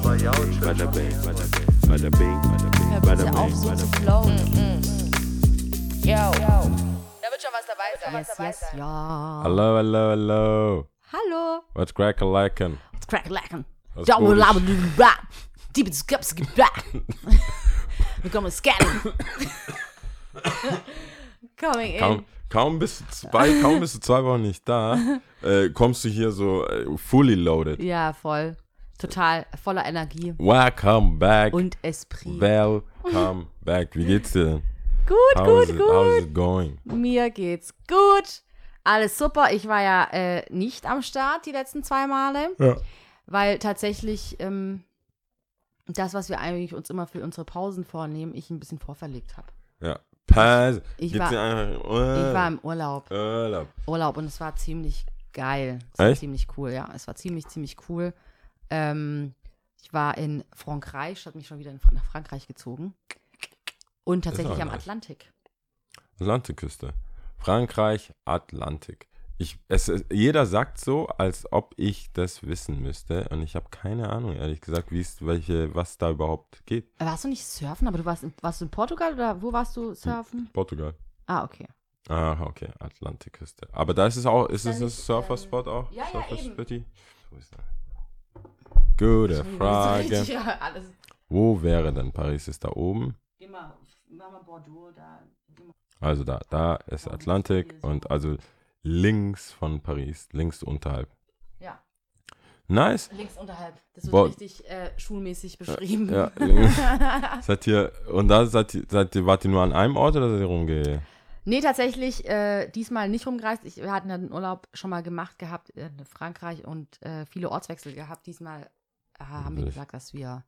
bing, bada bing, bada bing, bada bing, bada bing, Hör bada bitte auf, bing, so bada zu bing. flowen. Yo. Da wird schon was dabei sein. Yes, yes, ja. Hallo, hallo, hallo. Hallo. What's crack a lackin'? It's crack lecken. Was Double gut ist- lava blah. Deep ins Cups blah. Wir kommen scannen. Coming in. Kaum, kaum bist du zwei, kaum bist du zwei Wochen nicht da, äh, kommst du hier so äh, fully loaded. Ja, voll. Total voller Energie Welcome back. und Esprit. Welcome back. Wie geht's dir? Gut, How gut, it, gut. How is it going? Mir geht's gut. Alles super. Ich war ja äh, nicht am Start die letzten zwei Male, Ja. weil tatsächlich ähm, das, was wir eigentlich uns immer für unsere Pausen vornehmen, ich ein bisschen vorverlegt habe. Ja. Pass. Ich Geht's war- Ich war im Urlaub. Urlaub. Urlaub und es war ziemlich geil. Es war Echt? ziemlich cool, ja. Es war ziemlich, ziemlich cool. Ähm, ich war in Frankreich, hat mich schon wieder Fra- nach Frankreich gezogen. Und tatsächlich am nice. Atlantik. Atlantikküste. Frankreich, Atlantik. Ich, es, es, jeder sagt so, als ob ich das wissen müsste. Und ich habe keine Ahnung, ehrlich gesagt, wie es, welche, was da überhaupt geht. Warst du nicht surfen, aber du warst in, warst du in Portugal oder wo warst du surfen? Portugal. Ah, okay. Ah, okay, Atlantikküste. Aber da ist es auch, ist es ein Surferspot auch? ja, ja, eben. Wo ist das? Gute Frage. Ja, alles Wo wäre denn Paris? Ist da oben? immer, Bordeaux, da. Immer. Also da, da ist Atlantik und also links von Paris, links unterhalb. Ja, Nice. links unterhalb. Das wird richtig äh, schulmäßig beschrieben. Ja, links. seid ihr, und da seid ihr, seid ihr, wart ihr nur an einem Ort oder seid ihr rumge... Nee, tatsächlich äh, diesmal nicht rumgereist. Ich, wir hatten ja den Urlaub schon mal gemacht gehabt in Frankreich und äh, viele Ortswechsel gehabt. Diesmal äh, haben wir gesagt, dass wir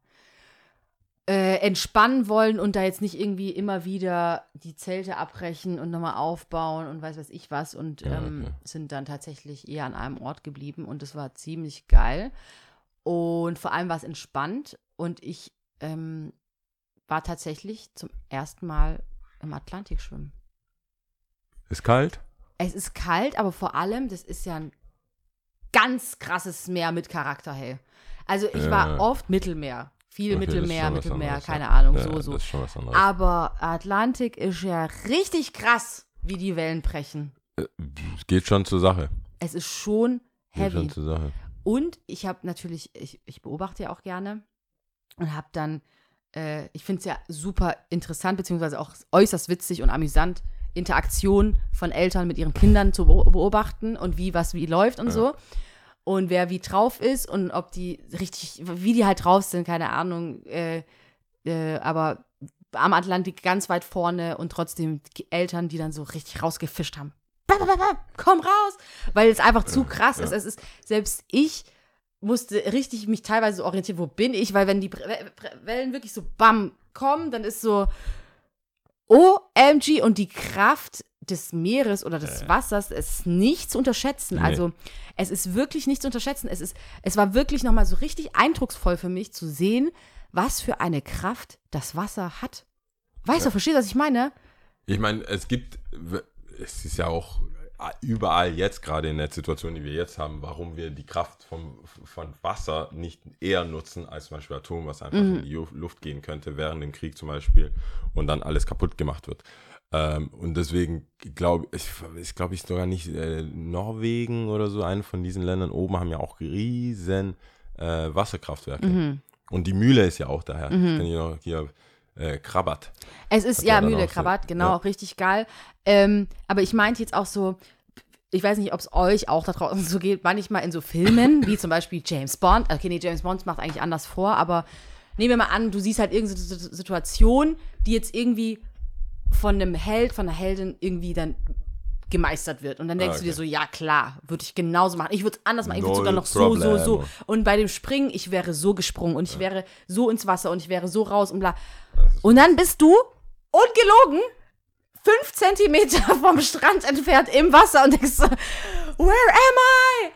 äh, entspannen wollen und da jetzt nicht irgendwie immer wieder die Zelte abbrechen und nochmal aufbauen und weiß weiß ich was und Ja, ähm, okay. sind dann tatsächlich eher an einem Ort geblieben und es war ziemlich geil. Und vor allem war es entspannt und ich ähm, war tatsächlich zum ersten Mal im Atlantik schwimmen. Ist kalt? Es ist kalt, aber vor allem, das ist ja ein ganz krasses Meer mit Charakter, hey. Also ich Ja. war oft Mittelmeer. Viel Okay, Mittelmeer, Mittelmeer, anderes, keine ja. Ahnung, Ja, so, so. Aber Atlantik ist ja richtig krass, wie die Wellen brechen. Es geht schon zur Sache. Es ist schon Geht heavy. schon zur Sache. Und ich habe natürlich, ich, ich beobachte ja auch gerne und habe dann, äh, ich finde es ja super interessant, beziehungsweise auch äußerst witzig und amüsant, Interaktion von Eltern mit ihren Kindern zu beo- beobachten und wie was wie läuft und Ja. so. Und wer wie drauf ist und ob die richtig, wie die halt drauf sind, keine Ahnung. Äh, äh, aber am Atlantik ganz weit vorne und trotzdem die Eltern, die dann so richtig rausgefischt haben. Komm raus! Weil es einfach zu krass ist. ja. Es ist, selbst ich musste richtig mich teilweise so orientieren, wo bin ich, weil wenn die Wellen wirklich so bam kommen, dann ist so OMG und die Kraft des Meeres oder des Wassers ist nicht zu unterschätzen. Nee. Also es ist wirklich nicht zu unterschätzen. Es, ist, es war wirklich nochmal so richtig eindrucksvoll für mich zu sehen, was für eine Kraft das Wasser hat. Weißt du, verstehst du, was ich meine? Ich meine, es gibt, es ist ja auch überall jetzt, gerade in der Situation, die wir jetzt haben, warum wir die Kraft vom, von Wasser nicht eher nutzen als zum Beispiel Atom, was einfach Mhm. in die Luft gehen könnte, während dem Krieg zum Beispiel und dann alles kaputt gemacht wird. Ähm, und deswegen glaube ich, ich glaube ich sogar nicht äh, Norwegen oder so, eine von diesen Ländern oben haben ja auch riesen äh, Wasserkraftwerke. Mhm. Und die Mühle ist ja auch daher. Kenn ich noch hier äh, Krabat. Es ist, Hat ja, Mühle, Krabat, genau, ja. richtig geil. Ähm, aber ich meinte jetzt auch so, ich weiß nicht, ob es euch auch da draußen so geht, manchmal in so Filmen, wie zum Beispiel James Bond. Okay, nee, James Bond macht eigentlich anders vor, aber nehmen wir mal an, du siehst halt irgendeine Situ- Situation, die jetzt irgendwie von einem Held, von einer Heldin irgendwie dann gemeistert wird. Und dann denkst Ah, du dir okay. so, ja klar, würde ich genauso machen. Ich würde es anders machen. Ich würde sogar noch so, so, so. Und bei dem Springen, ich wäre so gesprungen und ich wäre so ins Wasser und ich wäre so raus und bla. Und dann bist du, ungelogen, fünf Zentimeter vom Strand entfernt im Wasser und denkst so, where am I?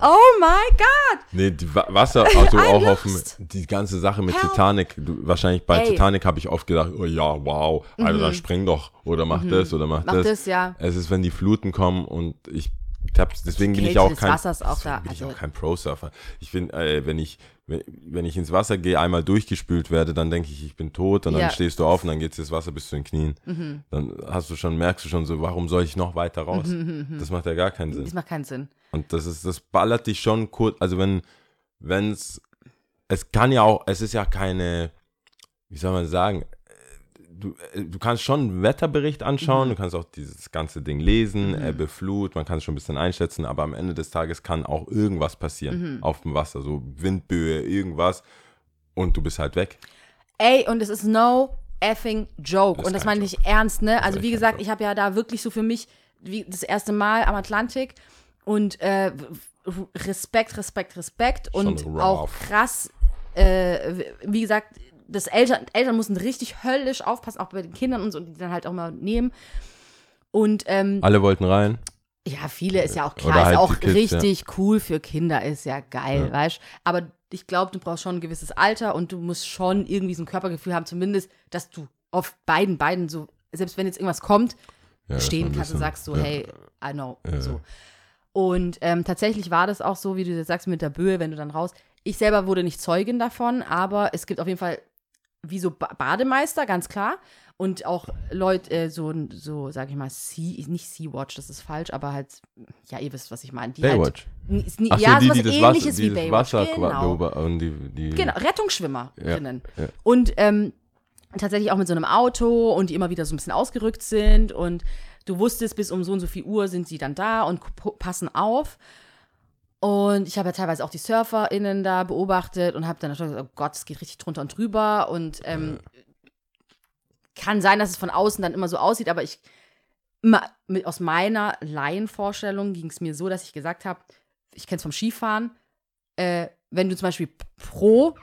Oh my God. Nee, die Wa Wasser, also auch auf die ganze Sache mit Help. Titanic. Du, wahrscheinlich bei Ey. Mhm. Titanic habe ich oft gedacht, oh ja, wow, also dann spring doch oder mach das oder mach, Mach das. das, ja. Es ist, wenn die Fluten kommen und ich ich hab's, deswegen bin ich auch kein, auch da, bin ich also- auch kein Pro-Surfer. Ich bin, äh, wenn ich, wenn, ich ins Wasser gehe, einmal durchgespült werde, dann denke ich, ich bin tot und Ja. Mhm. dann stehst du auf und dann geht das Wasser bis zu den Knien. Dann hast du schon, merkst du schon so, warum soll ich noch weiter raus? Das macht ja gar keinen Sinn. Das macht keinen Sinn. Und das ist, das ballert dich schon kurz, also wenn, wenn's, es kann ja auch, es ist ja keine, wie soll man sagen, du, äh, du kannst schon einen Wetterbericht anschauen, du kannst auch dieses ganze Ding lesen, Ebbe, Flut, man kann es schon ein bisschen einschätzen, aber am Ende des Tages kann auch irgendwas passieren auf dem Wasser, so Windböe, irgendwas und du bist halt weg. Ey, und es ist no effing joke. Und das meine ich ernst, ne? Also, wie gesagt, ich habe ja da wirklich so für mich wie das erste Mal am Atlantik und äh, Respekt, Respekt, Respekt und auch krass, äh, wie gesagt, das Eltern, Eltern mussten richtig höllisch aufpassen, auch bei den Kindern und so, die dann halt auch mal nehmen. Und ähm, Alle wollten rein. ja, viele ist ja auch klar, halt ist auch Kids, ja. richtig cool für Kinder, ist ja geil, Ja. weißt Aber ich glaube, du brauchst schon ein gewisses Alter und du musst schon irgendwie so ein Körpergefühl haben, zumindest, dass du auf beiden Beinen so, selbst wenn jetzt irgendwas kommt, Ja, stehen kannst und sagst so, ja. hey, I know, Ja. so. Und ähm, tatsächlich war das auch so, wie du jetzt sagst, mit der Böe, wenn du dann raus. Ich selber wurde nicht Zeugin davon, aber es gibt auf jeden Fall wie so ba Bademeister, ganz klar. Und auch Leute, äh, so, so sag ich mal, sea, nicht Sea-Watch, das ist falsch, aber halt, ja, ihr wisst, was ich meine. Die Baywatch. Halt, ist nie, Ach so, ja, die, sowas die das ähnliches Wasser, wie die Baywatch. Wasser genau. und die, die Genau, Rettungsschwimmerinnen. Ja, ja. Und ähm, tatsächlich auch mit so einem Auto und die immer wieder so ein bisschen ausgerückt sind und du wusstest, bis um so und so viel Uhr sind sie dann da und passen auf. Und ich habe ja teilweise auch die SurferInnen da beobachtet und habe dann schon gesagt, oh Gott, es geht richtig drunter und drüber und ähm, kann sein, dass es von außen dann immer so aussieht, aber ich, mit, aus meiner Laienvorstellung ging es mir so, dass ich gesagt habe, ich kenne es vom Skifahren, äh, wenn du zum Beispiel pro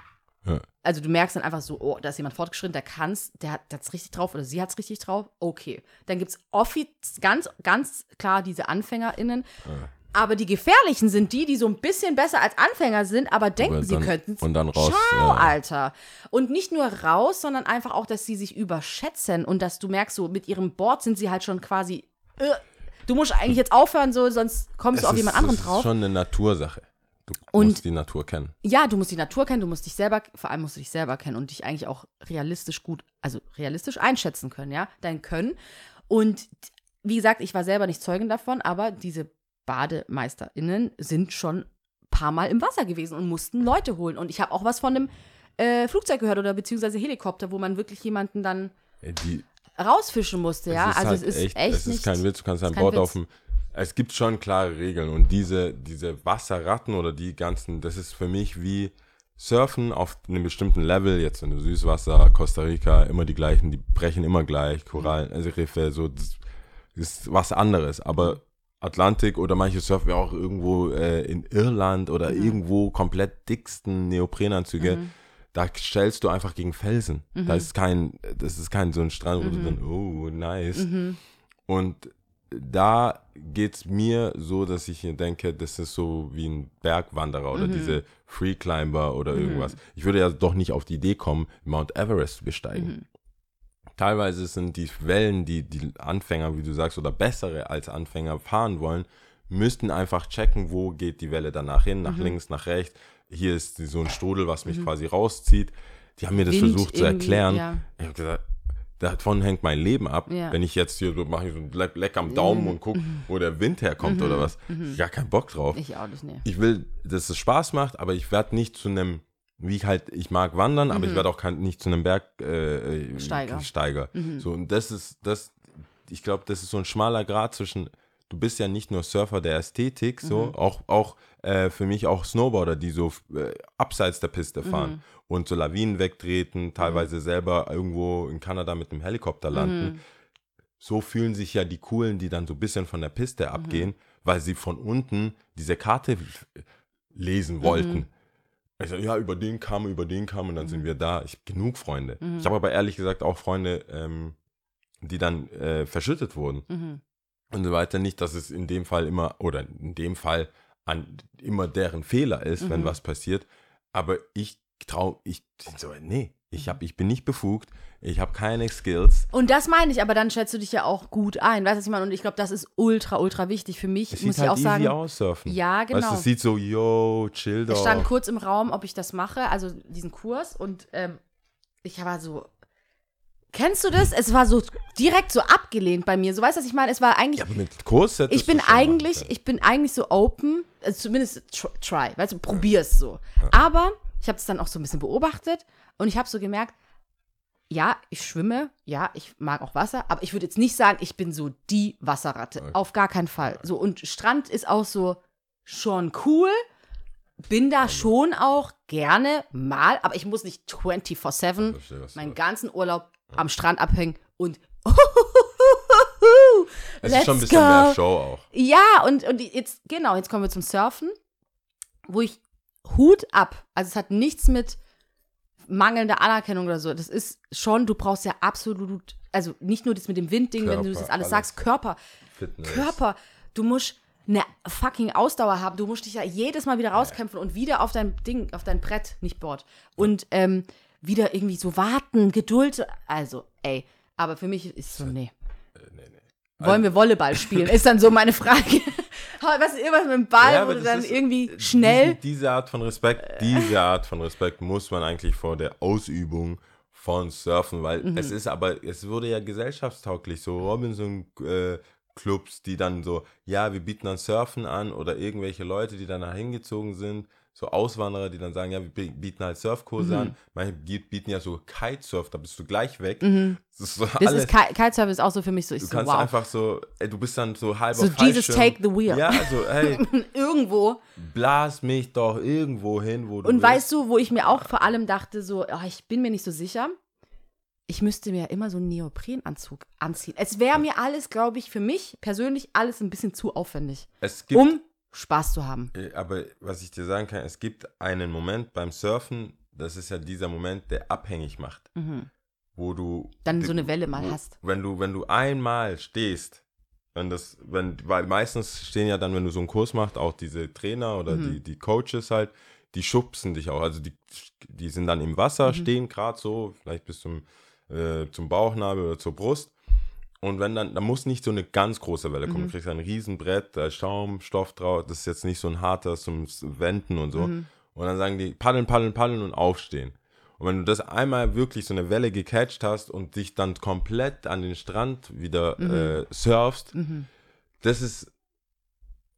Ja. also du merkst dann einfach so, oh, da ist jemand fortgeschritten, der kann's, der hat es richtig drauf oder sie hat es richtig drauf. Okay. Dann gibt es ganz, ganz klar diese AnfängerInnen. Aber die gefährlichen sind die, die so ein bisschen besser als Anfänger sind, aber denken, Aber sie dann- könnten es. und dann raus, Ciao, ja. Alter. Und nicht nur raus, sondern einfach auch, dass sie sich überschätzen und dass du merkst, so mit ihrem Board sind sie halt schon quasi. Äh, du musst eigentlich jetzt aufhören, so, sonst kommst du Es auf ist- jemand anderen drauf. ist schon eine Natursache. Du Und- musst die Natur kennen. Ja, du musst die Natur kennen, du musst dich selber, vor allem musst du dich selber kennen und dich eigentlich auch realistisch gut, also realistisch einschätzen können, ja, dein Können. Und wie gesagt, ich war selber nicht Zeugin davon, aber diese BademeisterInnen sind schon ein paar Mal im Wasser gewesen und mussten Leute holen. Und ich habe auch was von einem äh, Flugzeug gehört oder beziehungsweise Helikopter, wo man wirklich jemanden dann Ey, Die, rausfischen musste, ja. also halt es ist echt, es ist kein Witz, du kannst Board Witz. auf dem. Es gibt schon klare Regeln und diese, diese Wasserratten oder die ganzen, das ist für mich wie Surfen auf einem bestimmten Level, jetzt in Süßwasser, Costa Rica, immer die gleichen, die brechen immer gleich, Korallen, also Riffe, so, das ist was anderes, aber Atlantik oder manche surfen ja auch irgendwo äh, in Irland oder Mhm. irgendwo komplett dicksten Neoprenanzüge. Da stellst du einfach gegen Felsen. Mhm. Da ist kein, das ist kein so ein Strand, wo du dann, oh, nice. Mhm. Und da geht es mir so, dass ich denke, das ist so wie ein Bergwanderer oder diese Free Climber oder irgendwas. Ich würde ja doch nicht auf die Idee kommen, Mount Everest zu besteigen. Teilweise sind die Wellen, die die Anfänger, wie du sagst, oder bessere als Anfänger fahren wollen, müssten einfach checken, wo geht die Welle danach hin, nach links, nach rechts. Hier ist so ein Strudel, was mich quasi rauszieht. Die haben mir das Wind versucht zu erklären. ja. Ich habe gesagt, davon hängt mein Leben ab. Ja. Wenn ich jetzt hier so mache ich so ein Leck, Leck am Daumen und gucke, wo der Wind herkommt oder was. Gar keinen Bock drauf. Ich auch nicht, nee. Ich will, dass es Spaß macht, aber ich werde nicht zu einem, wie ich halt, ich mag wandern, aber ich werde auch kein, nicht zu einem Bergsteiger. Äh, Steiger. Steiger. So, und das ist, das, ich glaube, das ist so ein schmaler Grad zwischen, du bist ja nicht nur Surfer der Ästhetik, so, auch, auch äh, für mich auch Snowboarder, die so äh, abseits der Piste fahren und so Lawinen wegtreten, teilweise selber irgendwo in Kanada mit einem Helikopter landen. So fühlen sich ja die Coolen, die dann so ein bisschen von der Piste abgehen, weil sie von unten diese Karte lesen wollten. Ich sag, ja, über den kam, über den kam und dann sind wir da. Ich habe genug Freunde. Ich habe aber ehrlich gesagt auch Freunde, ähm, die dann äh, verschüttet wurden. Mhm. Und so weiter. Nicht, dass es in dem Fall immer, oder in dem Fall an, immer deren Fehler ist, wenn was passiert. Aber ich ich traue, ich, so, nee, ich, hab, ich bin nicht befugt, ich habe keine Skills. Und das meine ich, aber dann schätzt du dich ja auch gut ein. Weißt du, was ich meine? Und ich glaube, das ist ultra, ultra wichtig für mich. Es muss sieht ich halt auch sagen. aus, surfen. Ja, genau. Weißt es sieht so, yo, chill Es doch. stand kurz im Raum, ob ich das mache, also diesen Kurs. Und ähm, ich war so. Kennst du das? Es war so direkt so abgelehnt bei mir. So weißt du, was ich meine? Es war eigentlich. ja, mit Kurs ich bin eigentlich, ich bin eigentlich so open, also zumindest tr try, weißt du, probier's so. Aber ich habe es dann auch so ein bisschen beobachtet und ich habe so gemerkt, ja, ich schwimme, ja, ich mag auch Wasser, aber ich würde jetzt nicht sagen, ich bin so die Wasserratte. Okay. Auf gar keinen Fall. So, und Strand ist auch so schon cool. Bin da schon auch gerne mal, aber ich muss nicht 24-7 Verstehe, was du meinen ganzen Urlaub am Strand abhängen und Es let's ist schon ein bisschen go. mehr Show auch. Ja, und, und jetzt, genau, jetzt kommen wir zum Surfen, wo ich Hut ab. Also es hat nichts mit mangelnder Anerkennung oder so. Das ist schon, du brauchst ja absolut, also nicht nur das mit dem Windding, wenn du Körper, das alles alles. sagst, Körper, Fitness. Körper, du musst eine fucking Ausdauer haben. Du musst dich ja jedes Mal wieder rauskämpfen und wieder auf dein Ding, auf dein Brett, nicht Board. Und ähm, wieder irgendwie so warten, Geduld. Also, ey, aber für mich ist so, nee. nee, nee. Wollen wir Volleyball spielen? Ist dann so meine Frage. Was ist irgendwas mit dem Ball, Ja, wo du dann irgendwie schnell. Diese, diese Art von Respekt, diese Art von Respekt muss man eigentlich vor der Ausübung von Surfen, weil Mhm. es ist aber, es wurde ja gesellschaftstauglich, so Robinson-Clubs, die dann so, ja, wir bieten dann Surfen an oder irgendwelche Leute, die dann da hingezogen sind, so Auswanderer, die dann sagen, ja, wir bi- bieten halt Surfkurse Mhm. an. Manche bieten ja so Kitesurf, da bist du gleich weg. Das ist so Mhm. Das ist Ki- Kitesurf ist auch so für mich so. Ich du so, kannst wow. einfach so, ey, du bist dann so halb So, Jesus, take the wheel. Ja, also, hey, Irgendwo. blas mich doch irgendwo hin, wo du Und willst. weißt du, wo ich mir auch vor allem dachte, so, oh, ich bin mir nicht so sicher. Ich müsste mir immer so einen Neoprenanzug anziehen. Es wäre mir alles, glaube ich, für mich persönlich alles ein bisschen zu aufwendig, es gibt, um Spaß zu haben. äh, aber was ich dir sagen kann, es gibt einen Moment beim Surfen, das ist ja dieser Moment, der abhängig macht, wo du Mhm. Dann so eine Welle mal wo, hast. Wenn du, wenn du einmal stehst, wenn das, wenn, weil meistens stehen ja dann, wenn du so einen Kurs machst, auch diese Trainer oder Mhm. die, die Coaches halt, die schubsen dich auch. Also die, die sind dann im Wasser, Mhm. stehen gerade so, vielleicht bis zum, äh, zum Bauchnabel oder zur Brust. Und wenn dann, da muss nicht so eine ganz große Welle Mhm. kommen. Du kriegst ein Riesenbrett, da ist Schaumstoff drauf, das ist jetzt nicht so ein harter zum Wenden und so. Mhm. Und dann sagen die, paddeln, paddeln, paddeln und aufstehen. Und wenn du das einmal wirklich so eine Welle gecatcht hast und dich dann komplett an den Strand wieder Mhm. äh, surfst, das ist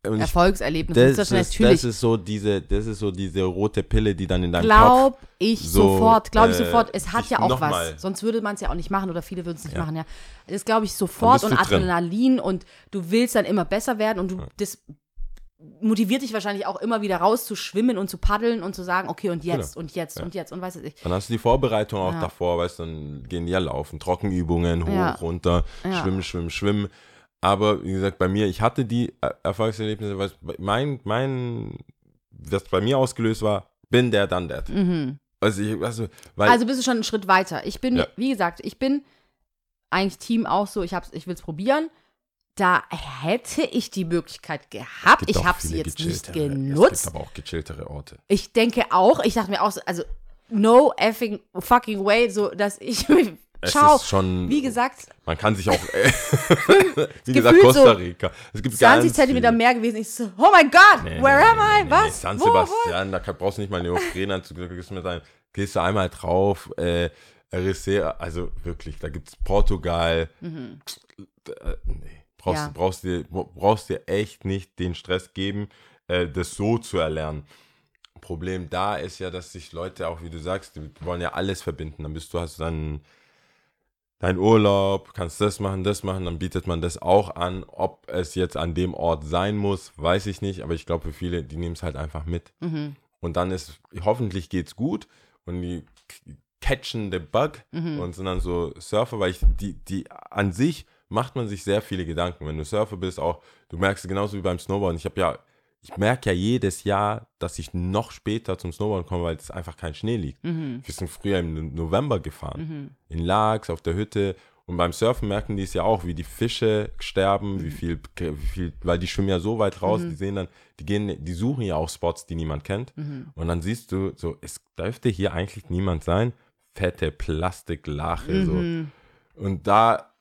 und Erfolgserlebnis. das, Das, ist das ist so diese, das ist so diese rote Pille, die dann in deinem Kopf Glaub ich so, sofort, glaube ich äh, sofort. Es hat ja auch was. mal- Sonst würde man es ja auch nicht machen oder viele würden es nicht Ja. machen, ja. Das glaube ich sofort und du drin. Adrenalin und du willst dann immer besser werden und du das motiviert dich wahrscheinlich auch immer wieder raus zu schwimmen und zu paddeln und zu sagen, okay, und jetzt Genau. und jetzt Ja. und jetzt und weiß ich. Dann hast du die Vorbereitung auch davor, weißt du, dann gehen die ja laufen, Trockenübungen, hoch, runter, schwimmen, schwimmen, schwimmen. Aber wie gesagt, bei mir, ich hatte die Erfolgserlebnisse, weil mein, mein, was bei mir ausgelöst war, bin der, dann der. Also, ich, also, weil, Mhm. Also bist du schon einen Schritt weiter. Ich bin, Ja. wie gesagt, ich bin eigentlich Team auch so, ich, hab's- ich will es probieren. Da hätte ich die Möglichkeit gehabt. Ich habe sie jetzt nicht genutzt. Es gibt aber auch gechilltere Orte. Ich denke auch, ich dachte mir auch so, also no effing fucking way, so dass ich Es Ciao. ist schon, Wie gesagt, man kann sich auch, äh, wie gesagt, Costa Rica. Es gibt 20 ganz Zentimeter mehr gewesen. Ich so, oh mein Gott, Nee, where nee, am I? nee, Was? San? Sebastian, da brauchst du nicht mal Neoprenanzug, du gehst, du einmal drauf, äh, Ericeira, also wirklich, da gibt es Portugal, äh, nee, brauchst, Ja. brauchst, dir, brauchst dir echt nicht den Stress geben, äh, das so zu erlernen. Problem da ist ja, dass sich Leute auch, wie du sagst, die wollen ja alles verbinden. Dann bist du, hast du dann deinen Urlaub, kannst das machen, das machen, dann bietet man das auch an. Ob es jetzt an dem Ort sein muss, weiß ich nicht, aber ich glaube für viele, die nehmen es halt einfach mit. Mhm. Und dann ist, hoffentlich geht's gut und die catchen the bug Mhm. und sind dann so Surfer, weil ich, die, die an sich macht man sich sehr viele Gedanken. Wenn du Surfer bist, auch, du merkst es genauso wie beim Snowboarden. Ich habe ja, ich merke ja jedes Jahr, dass ich noch später zum Snowboarden komme, weil es einfach kein Schnee liegt. Mhm. Wir sind früher im November gefahren, in Laax, auf der Hütte Und beim Surfen merken die es ja auch, wie die Fische sterben, wie viel, wie viel, weil die schwimmen ja so weit raus, die sehen dann, die gehen, die suchen ja auch Spots, die niemand kennt. Und dann siehst du so, es dürfte hier eigentlich niemand sein. Fette Plastiklache, so. Und da,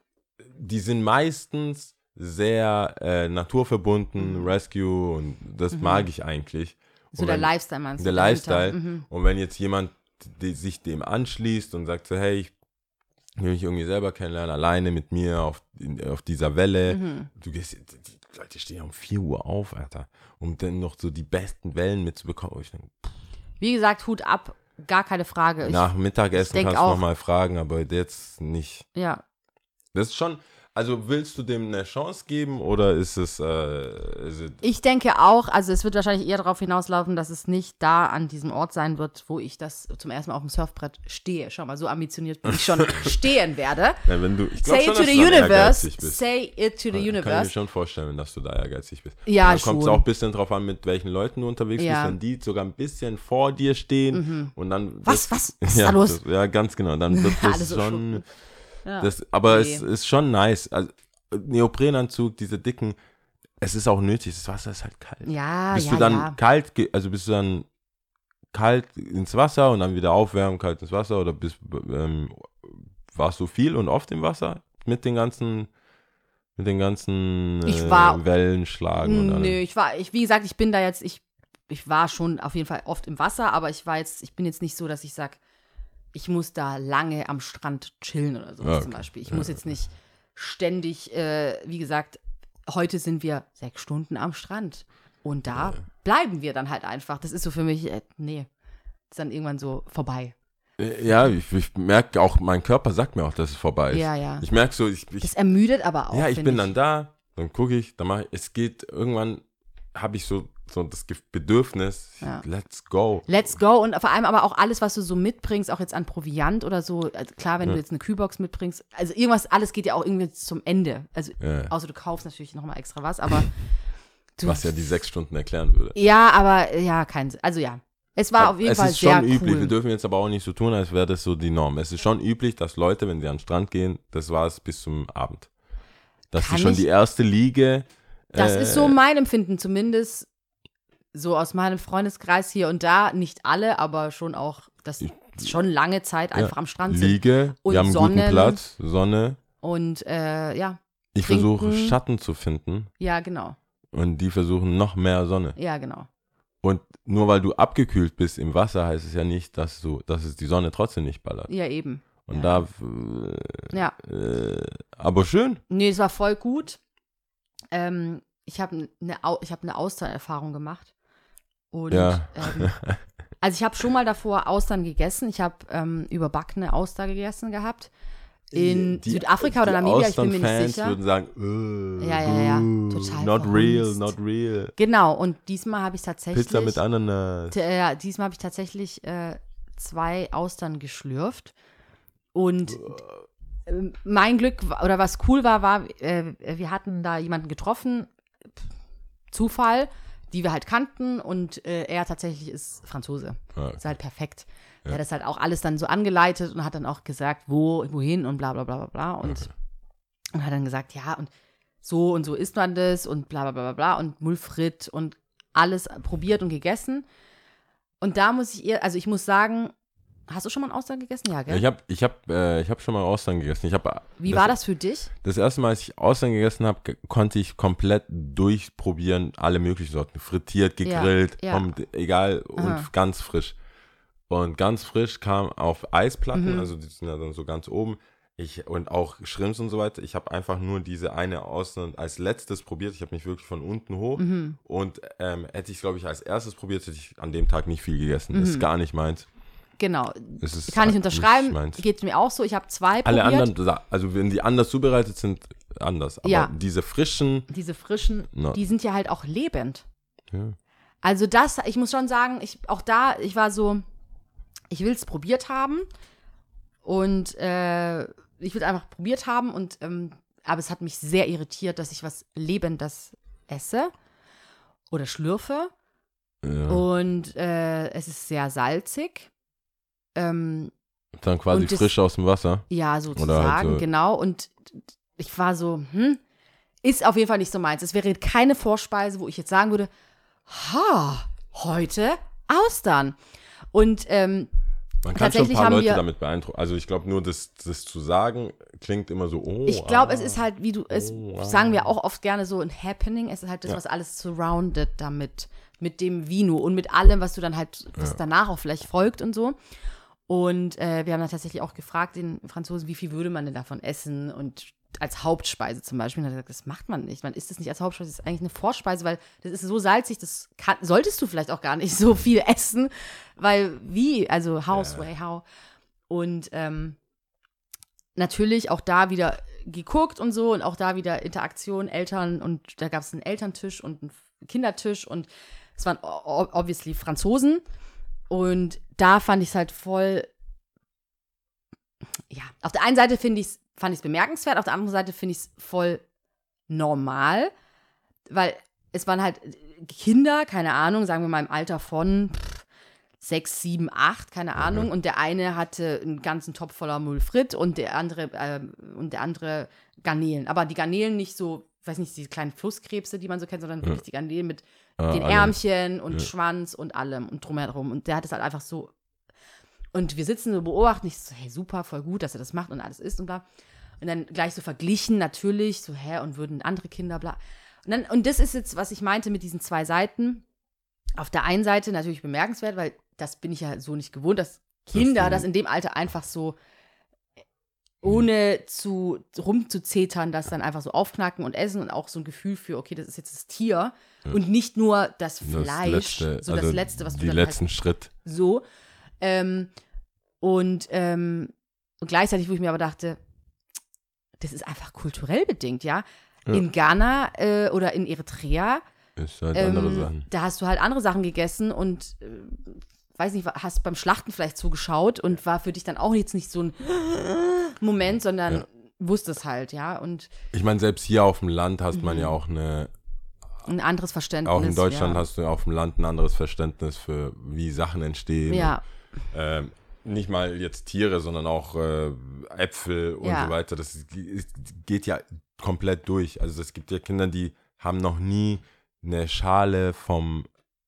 die sind meistens sehr äh, naturverbunden, Rescue und das mag ich eigentlich. So Und der wenn- Lifestyle meinst du? der? Lifestyle. Mhm. Und wenn jetzt jemand die, sich dem anschließt und sagt so, hey, ich will mich irgendwie selber kennenlernen, alleine mit mir auf, in, auf dieser Welle. Mhm. Du gehst, die, Leute stehen ja um 4 Uhr auf, Alter, um dann noch so die besten Wellen mitzubekommen. Ich denk, Wie gesagt, Hut ab, gar keine Frage. Ich, nach Mittagessen kannst du auch- noch mal fragen, aber jetzt nicht. ja, Das ist schon, also willst du dem eine Chance geben oder ist es, äh, es Ich denke auch, also es wird wahrscheinlich eher darauf hinauslaufen, dass es nicht da an diesem Ort sein wird, wo ich das zum ersten Mal auf dem Surfbrett stehe. Schau mal, so ambitioniert wie ich schon stehen werde. ja, wenn du, Say schon, it to the universe. Say it to the Kann ich mir universe. schon vorstellen, dass du da ehrgeizig bist. Ja, dann kommt es auch ein bisschen drauf an, mit welchen Leuten du unterwegs Ja. Mhm. bist. Wenn die sogar ein bisschen vor dir stehen und dann. Was, das- was? Was ist ja, da los? Das, ja, ganz genau. Dann wird das schon. Ja. Das, aber Nee. es ist schon nice. Also, Neoprenanzug, diese dicken, es ist auch nötig. Das Wasser ist halt kalt. ja, bist ja, du dann ja. kalt, also bist du dann kalt ins Wasser und dann wieder aufwärmen, kalt ins Wasser oder bist, ähm, warst du viel und oft im Wasser mit den ganzen, mit den ganzen äh, war- Wellenschlagen und allem? Nö, ich war, ich, wie gesagt, ich bin da jetzt, ich, ich war schon auf jeden Fall oft im Wasser, aber ich war jetzt, ich bin jetzt nicht so, dass ich sage, ich muss da lange am Strand chillen oder so Ja, zum okay. Beispiel. Ich Ja, muss jetzt nicht ständig, äh, wie gesagt, heute sind wir sechs Stunden am Strand und da bleiben wir dann halt einfach. Das ist so für mich, äh, nee, ist dann irgendwann so vorbei. Äh, Ja, ich, ich merke auch, mein Körper sagt mir auch, dass es vorbei ist. Ja, ja. Ich merke so, ich, ich Das ermüdet aber auch. Ja, ich bin dann da, dann gucke ich, dann mache ich, es geht, irgendwann habe ich so, so das Bedürfnis, Ja. let's go. Let's go und vor allem aber auch alles, was du so mitbringst, auch jetzt an Proviant oder so. Also klar, wenn du jetzt eine Kühlbox mitbringst, also irgendwas, alles geht ja auch irgendwie zum Ende. Also Ja. außer du kaufst natürlich nochmal extra was, aber du, Was ja die sechs Stunden erklären würde. ja, aber äh, ja, kein. Also ja, es war auf jeden es Fall ist sehr schon üblich, wir cool. dürfen jetzt aber auch nicht so tun, als wäre das so die Norm. Es ist schon üblich, dass Leute, wenn sie an den Strand gehen, das war es bis zum Abend. Dass Kann sie schon ich- die erste Liege. Das äh, ist so mein Empfinden, zumindest so aus meinem Freundeskreis hier und da. Nicht alle, aber schon auch, dass schon lange Zeit einfach am Strand sind. Liege, Und wir haben einen guten Sonnen. Platz, Sonne. Und äh, ja, Ich Trinken. versuche Schatten zu finden ja, genau. und die versuchen noch mehr Sonne. Ja, genau. Und nur weil du abgekühlt bist im Wasser, heißt es ja nicht, dass du, dass es die Sonne trotzdem nicht ballert. Ja, eben. Und Ja. da, Ja. äh, aber schön. Nee, es war voll gut. Ähm, ich habe eine Au ich hab eine Austernerfahrung gemacht. Und Ja. ähm, also ich habe schon mal davor Austern gegessen. Ich habe ähm, überbackene Auster gegessen gehabt. In Die- Südafrika oder Namibia, ich bin mir nicht Austernfans sicher. würden sagen, äh, Ja, ja, ja, total Not real, verhunzt. not real. Genau, und diesmal habe ich tatsächlich. Pizza mit Ananas. T- Ja, diesmal habe ich tatsächlich äh, zwei Austern geschlürft. Und ähm, mein Glück, oder was cool war, war, äh, wir hatten da jemanden getroffen, Zufall, die wir halt kannten und äh, er tatsächlich ist Franzose. Ja. Ist halt perfekt. Er hat das halt auch alles dann so angeleitet und hat dann auch gesagt, wo, wohin und bla bla bla bla bla. Und, und hat dann gesagt, ja, und so und so isst man das und bla bla bla bla bla und Mulfrit und alles probiert und gegessen. Und da muss ich ihr, also ich muss sagen, hast du schon mal einen Austern gegessen? Ja, gell? Ich habe ich hab, äh, ich hab schon mal Austern gegessen. Ich hab, Wie war das für dich? Das erste Mal, als ich Austern gegessen habe, konnte ich komplett durchprobieren, alle möglichen Sorten. Frittiert, Ja, gegrillt, ja. kommt, egal, Aha. und ganz frisch. Und ganz frisch kam auf Eisplatten, Mhm. also die sind ja dann so ganz oben. Ich, und auch Shrimps und so weiter. Ich habe einfach nur diese eine Austern als letztes probiert. Ich habe mich wirklich von unten hoch. Mhm. Und ähm, hätte ich, glaube ich, als erstes probiert, hätte ich an dem Tag nicht viel gegessen. Das ist gar nicht meins. Genau. Es. Kann ich nicht unterschreiben. meins. Geht mir auch so. Ich habe zwei Alle probiert. anderen, also wenn die anders zubereitet sind, anders. Aber Ja. diese frischen, Diese frischen, Na. die sind ja halt auch lebend. ja. Also das, ich muss schon sagen, ich auch da, ich war so, ich will es probiert haben und äh, ich will es einfach probiert haben und ähm, aber es hat mich sehr irritiert, dass ich was Lebendes esse oder schlürfe ja. und äh, es ist sehr salzig. Ähm, Dann quasi das- frisch aus dem Wasser. Ja, sozusagen, halt so- genau. Und ich war so, hm, ist auf jeden Fall nicht so meins. Es wäre keine Vorspeise, wo ich jetzt sagen würde, ha, heute Austern. Und ähm, Man kann schon ein Tatsächlich paar Leute wir- damit beeindrucken. Also ich glaube nur, das, das zu sagen, klingt immer so, oh. ich glaube, ah. es ist halt, wie du, es Oh, sagen wir ah. auch oft gerne so ein Happening. Es ist halt das, Ja. was alles surrounded damit, mit dem Vino und mit allem, was du dann halt, was Ja. danach auch vielleicht folgt und so. Und äh, wir haben dann tatsächlich auch gefragt den Franzosen, wie viel würde man denn davon essen und als Hauptspeise zum Beispiel. Und er hat gesagt, das macht man nicht. Man isst es nicht als Hauptspeise, das ist eigentlich eine Vorspeise, weil das ist so salzig, das kann, solltest du vielleicht auch gar nicht so viel essen, weil wie, also Houseway, how. Und ähm, natürlich auch da wieder geguckt und so und auch da wieder Interaktion, Eltern und da gab es einen Elterntisch und einen Kindertisch und es waren obviously Franzosen und da fand ich es halt voll, ja, auf der einen Seite finde ich fand ich es bemerkenswert, auf der anderen Seite finde ich es voll normal, weil es waren halt Kinder, keine Ahnung, sagen wir mal im Alter von pff, sechs, sieben, acht, keine Ahnung, und der eine hatte einen ganzen Topf voller Mulfrit und der andere ähm, und der andere Garnelen, aber die Garnelen nicht so, ich weiß nicht, diese kleinen Flusskrebse, die man so kennt, sondern wirklich die Garnelen mit Ah, den alle. Ärmchen und Ja. Schwanz und allem und drumherum. Und der hat es halt einfach so. Und wir sitzen so beobachten, ich so, hey, super, voll gut, dass er das macht und alles ist und bla. Und dann gleich so verglichen, natürlich, so, hä, und würden andere Kinder, bla. Und, dann, und das ist jetzt, was ich meinte mit diesen zwei Seiten. Auf der einen Seite natürlich bemerkenswert, weil das bin ich ja so nicht gewohnt, dass Kinder du- das in dem Alter einfach so ohne zu rumzuzetern, das dann einfach so aufknacken und essen und auch so ein Gefühl für, okay, das ist jetzt das Tier und nicht nur das Das Fleisch, letzte, so also das Letzte, was du Die dann letzten halt Schritt. so. Ähm, und, ähm, und gleichzeitig, wo ich mir aber dachte, das ist einfach kulturell bedingt, ja. Ja. In Ghana äh, oder in Eritrea, Ist halt andere ähm, Sachen. da hast du halt andere Sachen gegessen und äh, weiß nicht, hast beim Schlachten vielleicht zugeschaut und war für dich dann auch jetzt nicht so ein Moment, sondern Ja. wusstest halt, ja. Und Ich meine, selbst hier auf dem Land hast man Mhm. ja auch eine, ein anderes Verständnis. auch in Deutschland ja. hast du auf dem Land ein anderes Verständnis für, wie Sachen entstehen. Ja, Ähm, nicht mal jetzt Tiere, sondern auch äh, Äpfel und Ja. so weiter. Das ist, geht ja komplett durch. Also es gibt ja Kinder, die haben noch nie eine Schale vom,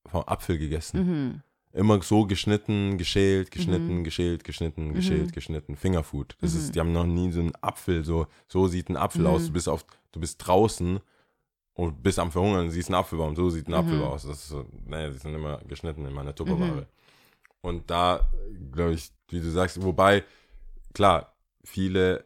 vom Apfel gegessen. mhm. Immer so geschnitten, geschält, geschnitten, Mhm. geschält, geschnitten, geschält, Mhm. geschnitten. Fingerfood. Das Mhm. ist, die haben noch nie so einen Apfel, so, so sieht ein Apfel aus. Mhm. Du bist auf, du bist draußen und bist am Verhungern siehst einen Apfelbaum. So sieht ein Mhm. Apfel aus. Das ist so, naja, die sind immer geschnitten in meiner Tupperware. Und da, glaube ich, wie du sagst, wobei, klar, viele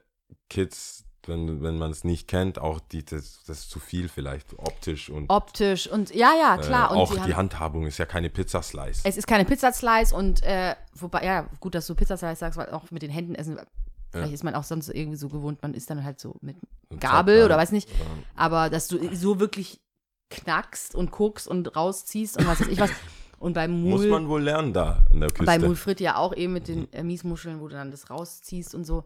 Kids, wenn, wenn man es nicht kennt, auch die, das, das ist zu viel vielleicht, optisch und optisch und ja, ja, klar. äh, und auch die die, Handhabung ist ja keine Pizzaslice. Es ist keine Pizzaslice und äh, wobei, ja, gut, dass du Pizzaslice sagst, weil auch mit den Händen essen, vielleicht ist man auch sonst irgendwie so gewohnt, man isst dann halt so mit Gabel oder ja. weiß nicht, aber dass du so wirklich knackst und guckst und rausziehst und was weiß ich was. Und beim Muss Mul, man wohl lernen da an der Küste. bei Mulfrit ja auch eben mit den äh, Miesmuscheln, wo du dann das rausziehst und so.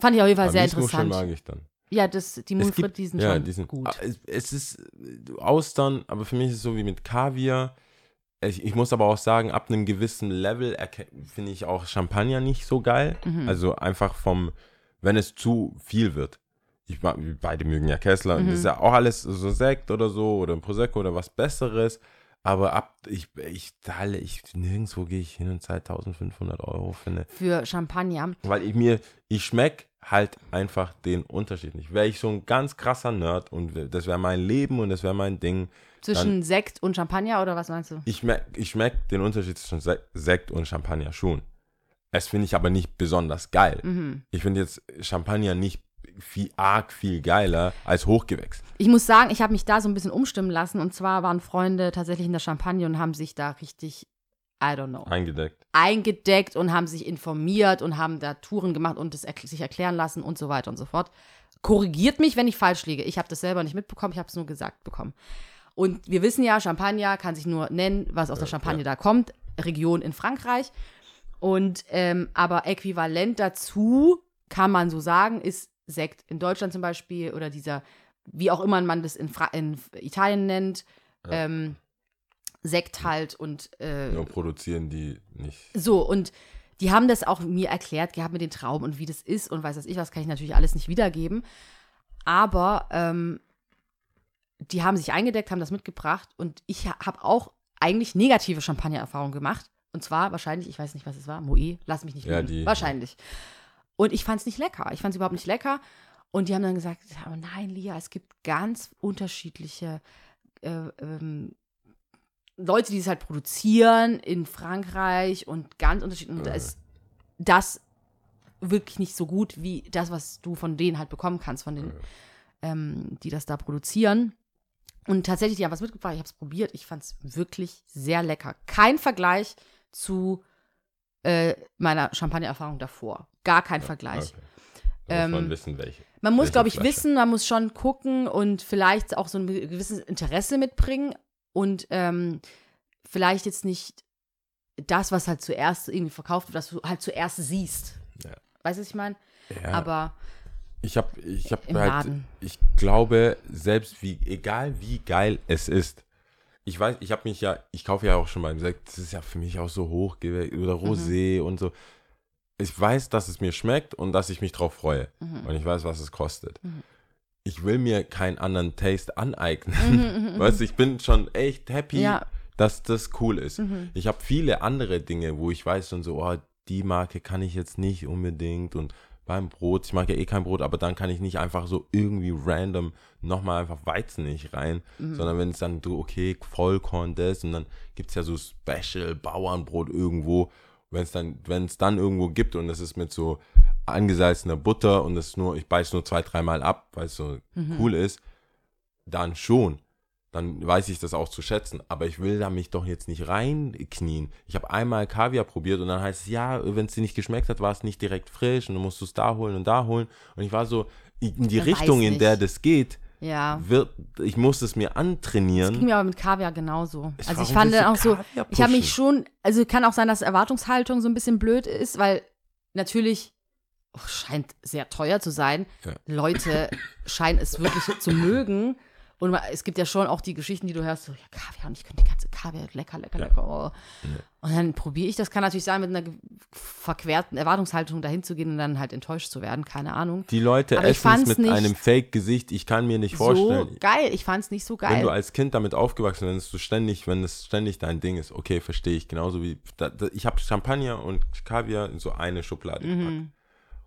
Fand ich auf jeden Fall Aber sehr interessant. mag ich dann. Ja, das, die gibt- die sind ja, schon die sind gut. Ah, Es, ist äh, Austern, aber für mich ist es so wie mit Kaviar. Ich, ich muss aber auch sagen, ab einem gewissen Level finde ich auch Champagner nicht so geil. Mhm. Also einfach vom, wenn es zu viel wird. Ich, beide mögen ja Kessler. und Das Mhm. ist ja auch alles so Sekt oder so oder ein Prosecco oder was Besseres. Aber ab, ich, ich zahle, ich, nirgendwo gehe ich hin und zahle 1500 Euro für eine Für Champagner. weil ich mir, ich schmeck halt einfach den Unterschied nicht. Wäre ich so ein ganz krasser Nerd und das wäre mein Leben und das wäre mein Ding. Zwischen Sekt und Champagner oder was meinst du? Ich, merk, ich schmeck den Unterschied zwischen Se Sekt und Champagner schon. Es finde ich aber nicht besonders geil. Mhm. Ich finde jetzt Champagner nicht viel, arg viel geiler als Hochgewächs. Ich muss sagen, ich habe mich da so ein bisschen umstimmen lassen. Und zwar waren Freunde tatsächlich in der Champagne und haben sich da richtig, I don't know, Eingedeckt. eingedeckt und haben sich informiert und haben da Touren gemacht und es erkl- sich erklären lassen und so weiter und so fort. Korrigiert mich, wenn ich falsch liege. Ich habe das selber nicht mitbekommen, ich habe es nur gesagt bekommen. Und wir wissen ja, Champagner kann sich nur nennen, was aus der Champagne ja. da kommt. Region in Frankreich. Und ähm, aber äquivalent dazu kann man so sagen, ist Sekt in Deutschland zum Beispiel oder dieser, wie auch immer man das in, Fra in Italien nennt, Ja. ähm, Sekt halt und äh, Nur produzieren die nicht. so, und die haben das auch mir erklärt gehabt mit den Trauben und wie das ist und weiß was ich, was kann ich natürlich alles nicht wiedergeben. Aber ähm, die haben sich eingedeckt, haben das mitgebracht und ich ha- habe auch eigentlich negative Champagner-Erfahrungen gemacht. Und zwar wahrscheinlich, ich weiß nicht, was es war, Moe, lass mich nicht Ja, die- wahrscheinlich. Und ich fand es nicht lecker. Ich fand es überhaupt nicht lecker. Und die haben dann gesagt, aber nein, Lia, es gibt ganz unterschiedliche äh, ähm, Leute, die es halt produzieren in Frankreich und ganz unterschiedlich. Und da ist das wirklich nicht so gut wie das, was du von denen halt bekommen kannst, von den, ähm, die das da produzieren. Und tatsächlich, die haben was mitgebracht, ich habe es probiert. Ich fand es wirklich sehr lecker. Kein Vergleich zu äh, meiner Champagner-Erfahrung davor. Gar kein Vergleich. Okay. Da muss man Ähm, wissen, welche. Man muss, glaube ich, Flasche? wissen, man muss schon gucken und vielleicht auch so ein gewisses Interesse mitbringen und ähm, vielleicht jetzt nicht das, was halt zuerst irgendwie verkauft wird, was du halt zuerst siehst. Ja. Weißt du, was ich meine? Ja. Aber Ich habe ich hab Im halt, Laden. ich glaube, selbst wie, egal wie geil es ist, ich weiß, ich habe mich ja, ich kaufe ja auch schon beim Sekt, das ist ja für mich auch so hoch oder Rosé und so. Ich weiß, dass es mir schmeckt und dass ich mich drauf freue. Und ich weiß, was es kostet. Ich will mir keinen anderen Taste aneignen. weißt du, ich bin schon echt happy, Ja. dass das cool ist. Ich habe viele andere Dinge, wo ich weiß schon so, oh, die Marke kann ich jetzt nicht unbedingt und beim Brot, ich mag ja eh kein Brot, aber dann kann ich nicht einfach so irgendwie random nochmal einfach Weizen nicht rein, sondern wenn es dann so, okay, Vollkorn das und dann gibt es ja so Special Bauernbrot irgendwo, wenn es dann, wenn es dann irgendwo gibt und es ist mit so angesalzener Butter und es nur, ich beiß nur zwei, dreimal ab, weil es so cool ist, dann schon. Dann weiß ich das auch zu schätzen. Aber ich will da mich doch jetzt nicht reinknien. Ich habe einmal Kaviar probiert und dann heißt es, ja, wenn es dir nicht geschmeckt hat, war es nicht direkt frisch und dann musst du es da holen und da holen. Und ich war so, in die Wer Richtung, in der das geht, ja. wird, ich muss es mir Das antrainieren. ging mir aber mit Kaviar genauso. Ich- Also ich fand du auch so, ich habe mich schon, also kann auch sein, dass Erwartungshaltung so ein bisschen blöd ist, weil natürlich oh, scheint sehr teuer zu sein. Ja. Leute scheinen es wirklich zu mögen. Und es gibt ja schon auch die Geschichten, die du hörst, so, ja, Kaviar und ich könnte die ganze Kaviar, lecker, lecker, Ja. lecker. Oh. Und dann probiere ich das, kann natürlich sein, mit einer verquerten Erwartungshaltung dahin zu gehen und dann halt enttäuscht zu werden, keine Ahnung. Die Leute Aber essen es mit einem Fake-Gesicht. Ich kann mir nicht So vorstellen. geil, ich fand es nicht so Wenn geil. du als Kind damit aufgewachsen bist, wenn es so ständig, wenn es ständig dein Ding ist, okay, verstehe ich. Genauso wie, da, da, ich habe Champagner und Kaviar in so eine Schublade Mhm. gepackt.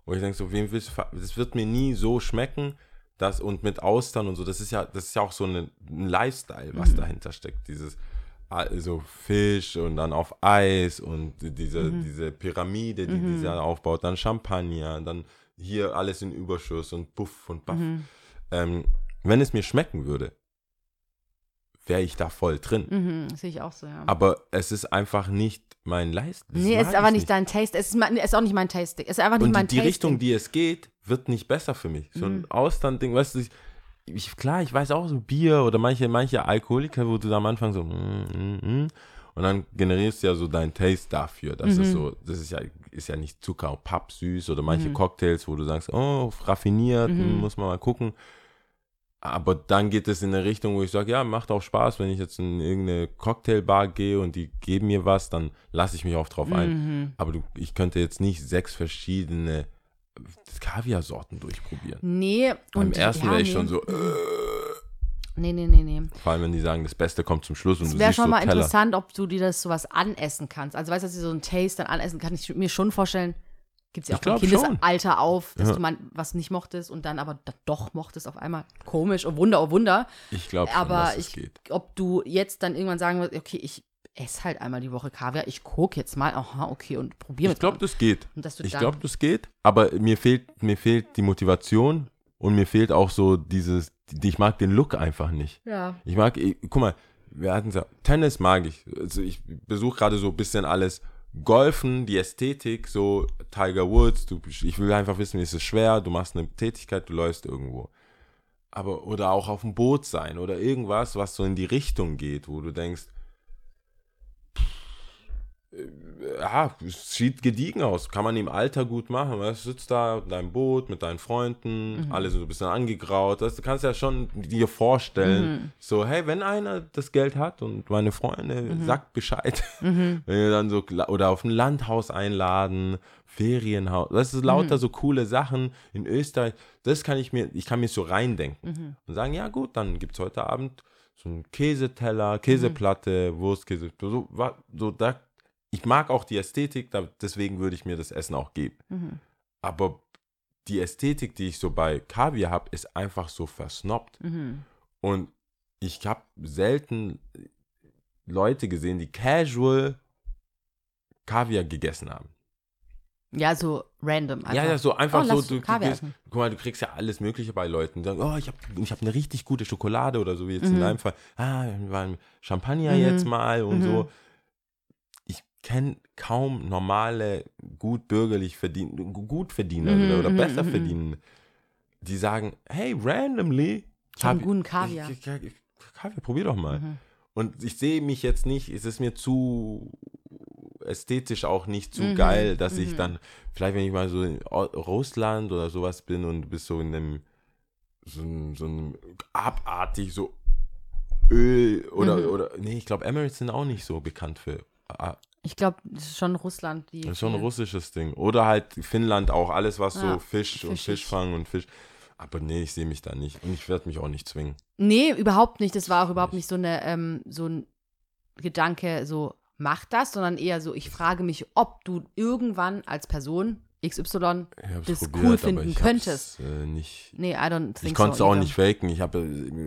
Und ich denke so, wem willst du, das wird mir nie so schmecken, das und mit Austern und so, das ist ja, das ist ja auch so eine, ein Lifestyle, was Mhm. dahinter steckt. Dieses, also Fisch und dann auf Eis und diese, Mhm. diese Pyramide, die dieser aufbaut, dann Champagner, dann hier alles in Überschuss und Buff und Baff. Mhm. Ähm, wenn es mir schmecken würde, wäre ich da voll drin. Mhm, sehe ich auch so, ja. Aber es ist einfach nicht mein Leist. das Nee, es ist aber ich nicht dein Taste. Es ist, mein, ist auch nicht mein Tasting. Es ist einfach nicht Und mein die, die. Richtung, die es geht, wird nicht besser für mich. So ein Mhm. Austern-Ding, weißt du, ich, ich, klar, ich weiß auch so Bier oder manche, manche Alkoholiker, wo du da am Anfang so, mm, mm, mm, und dann generierst du ja so dein Taste dafür. Das Mhm. ist so, das ist ja, ist ja nicht Zucker Papp süß oder manche Mhm. Cocktails, wo du sagst, oh, raffiniert, Mhm. muss man mal gucken. Aber dann geht es in eine Richtung, wo ich sage, ja, macht auch Spaß, wenn ich jetzt in irgendeine Cocktailbar gehe und die geben mir was, dann lasse ich mich auch drauf ein. Mhm. Aber du, ich könnte jetzt nicht sechs verschiedene Kaviar-Sorten durchprobieren. Nee. Beim Und, ersten ja, wäre ich nee. schon so, äh, Nee, nee, nee, nee. vor allem wenn die sagen, das Beste kommt zum Schluss und Es wäre schon so mal Teller. interessant, ob du dir das sowas anessen kannst. Also weißt du, dass du so ein Taste dann anessen kann ich mir schon vorstellen. Gibt es ja auch im glaub schon. Kindesalter auf, dass Ja. du mal was nicht mochtest und dann aber doch mochtest auf einmal. Komisch, oh Wunder, oh Wunder. Ich glaube schon, Aber dass es ich, geht. ob du jetzt dann irgendwann sagen wirst, okay, ich esse halt einmal die Woche Kaviar, ich gucke jetzt mal, aha, okay, und probiere Ich glaube, das geht. Ich glaube, das geht. Aber mir fehlt, mir fehlt die Motivation und mir fehlt auch so dieses, die, ich mag den Look einfach nicht. Ja. Ich mag, ich, guck mal, wir hatten ja, Tennis mag ich. Also ich besuche gerade so ein bisschen alles. Golfen, die Ästhetik, so Tiger Woods, du, ich will einfach wissen, ist es schwer, du machst eine Tätigkeit, du läufst irgendwo. Aber, oder auch auf dem Boot sein oder irgendwas, was so in die Richtung geht, wo du denkst, ja, es sieht gediegen aus. Kann man im Alter gut machen. Weißt, du sitzt da in deinem Boot mit deinen Freunden, alle sind so ein bisschen angegraut. Das, du kannst ja schon dir vorstellen, so, hey, wenn einer das Geld hat und meine Freunde, sagt Bescheid. Wenn wir dann so, oder auf ein Landhaus einladen, Ferienhaus. Das ist lauter so coole Sachen in Österreich. Das kann ich mir, ich kann mir so reindenken und sagen, ja gut, dann gibt es heute Abend so einen Käseteller, Käseplatte, Wurstkäse, so, so da, ich mag auch die Ästhetik, da, deswegen würde ich mir das Essen auch geben. Aber die Ästhetik, die ich so bei Kaviar habe, ist einfach so versnobbt. Und ich habe selten Leute gesehen, die casual Kaviar gegessen haben. Ja, so random. Einfach. Ja, ja, so einfach oh, so, du, du Kaviar gehst, guck mal, du kriegst ja alles Mögliche bei Leuten. Die sagen, oh, ich habe ich hab eine richtig gute Schokolade oder so, wie jetzt in deinem Fall. Ah, wir waren Champagner Mhm. jetzt mal und Mhm. so. Ich kenne kaum normale, gut bürgerlich verdienen, gut Verdiener Mhm, oder, oder mhm, besser mhm. verdienen, die sagen, hey, randomly, Ich hab einen hab- guten Kaviar. Ich, ich, ich, Kaviar, probier doch mal. Mhm. Und ich sehe mich jetzt nicht, es ist mir zu ästhetisch auch nicht zu Mhm, geil, dass ich mhm. dann, vielleicht wenn ich mal so in Russland oder sowas bin und du bist so in einem, so, so einem abartig so Öl oder, Mhm. oder nee, ich glaube Emirates sind auch nicht so bekannt für, Ich glaube, das ist schon Russland. Die das ist schon ein russisches Ding. Oder halt Finnland auch, alles was so Ja, Fisch und. Fischfang und Fisch. Aber nee, ich sehe mich da nicht. Und ich werde mich auch nicht zwingen. Nee, überhaupt nicht. Das war auch überhaupt nicht so, eine, ähm, so ein Gedanke, so mach das, sondern eher so, ich frage mich, ob du irgendwann als Person XY das probiert, cool finden könntest. Äh, nicht, Nee, I don't think Ich konnte es so auch either. nicht faken. Ich habe,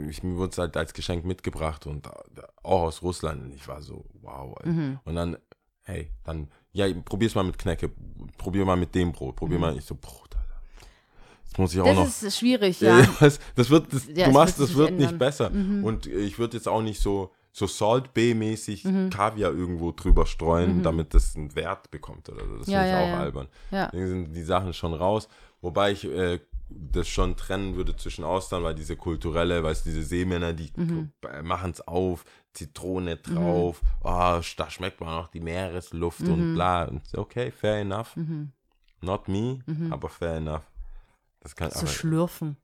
ich, mir wurde es halt als Geschenk mitgebracht und da- auch aus Russland. Und ich war so, wow. Mhm. Und dann, hey, dann, ja, probier's mal mit Knecke, probier mal mit dem Brot, probier mal. Ich so, Brot. Jetzt muss ich auch Mhm. Das noch. ist schwierig, ja. das, das wird, das, Ja, du machst, das wird ändern. nicht besser. Mhm. Und ich würde jetzt auch nicht so, so Salt Bay-mäßig Mhm. Kaviar irgendwo drüber streuen, damit das einen Wert bekommt oder so. Das Ja, ich ja, auch albern. Ja. Deswegen sind die Sachen schon raus. Wobei ich äh, das schon trennen würde zwischen Austern, weil diese kulturelle, weil es diese Seemänner, die Mhm. machen es auf, Zitrone drauf, ah, da schmeckt man auch die Meeresluft Mhm. und bla. Und okay, fair enough. Mhm. Not me, Mhm. aber fair enough. Das kann So aber schlürfen.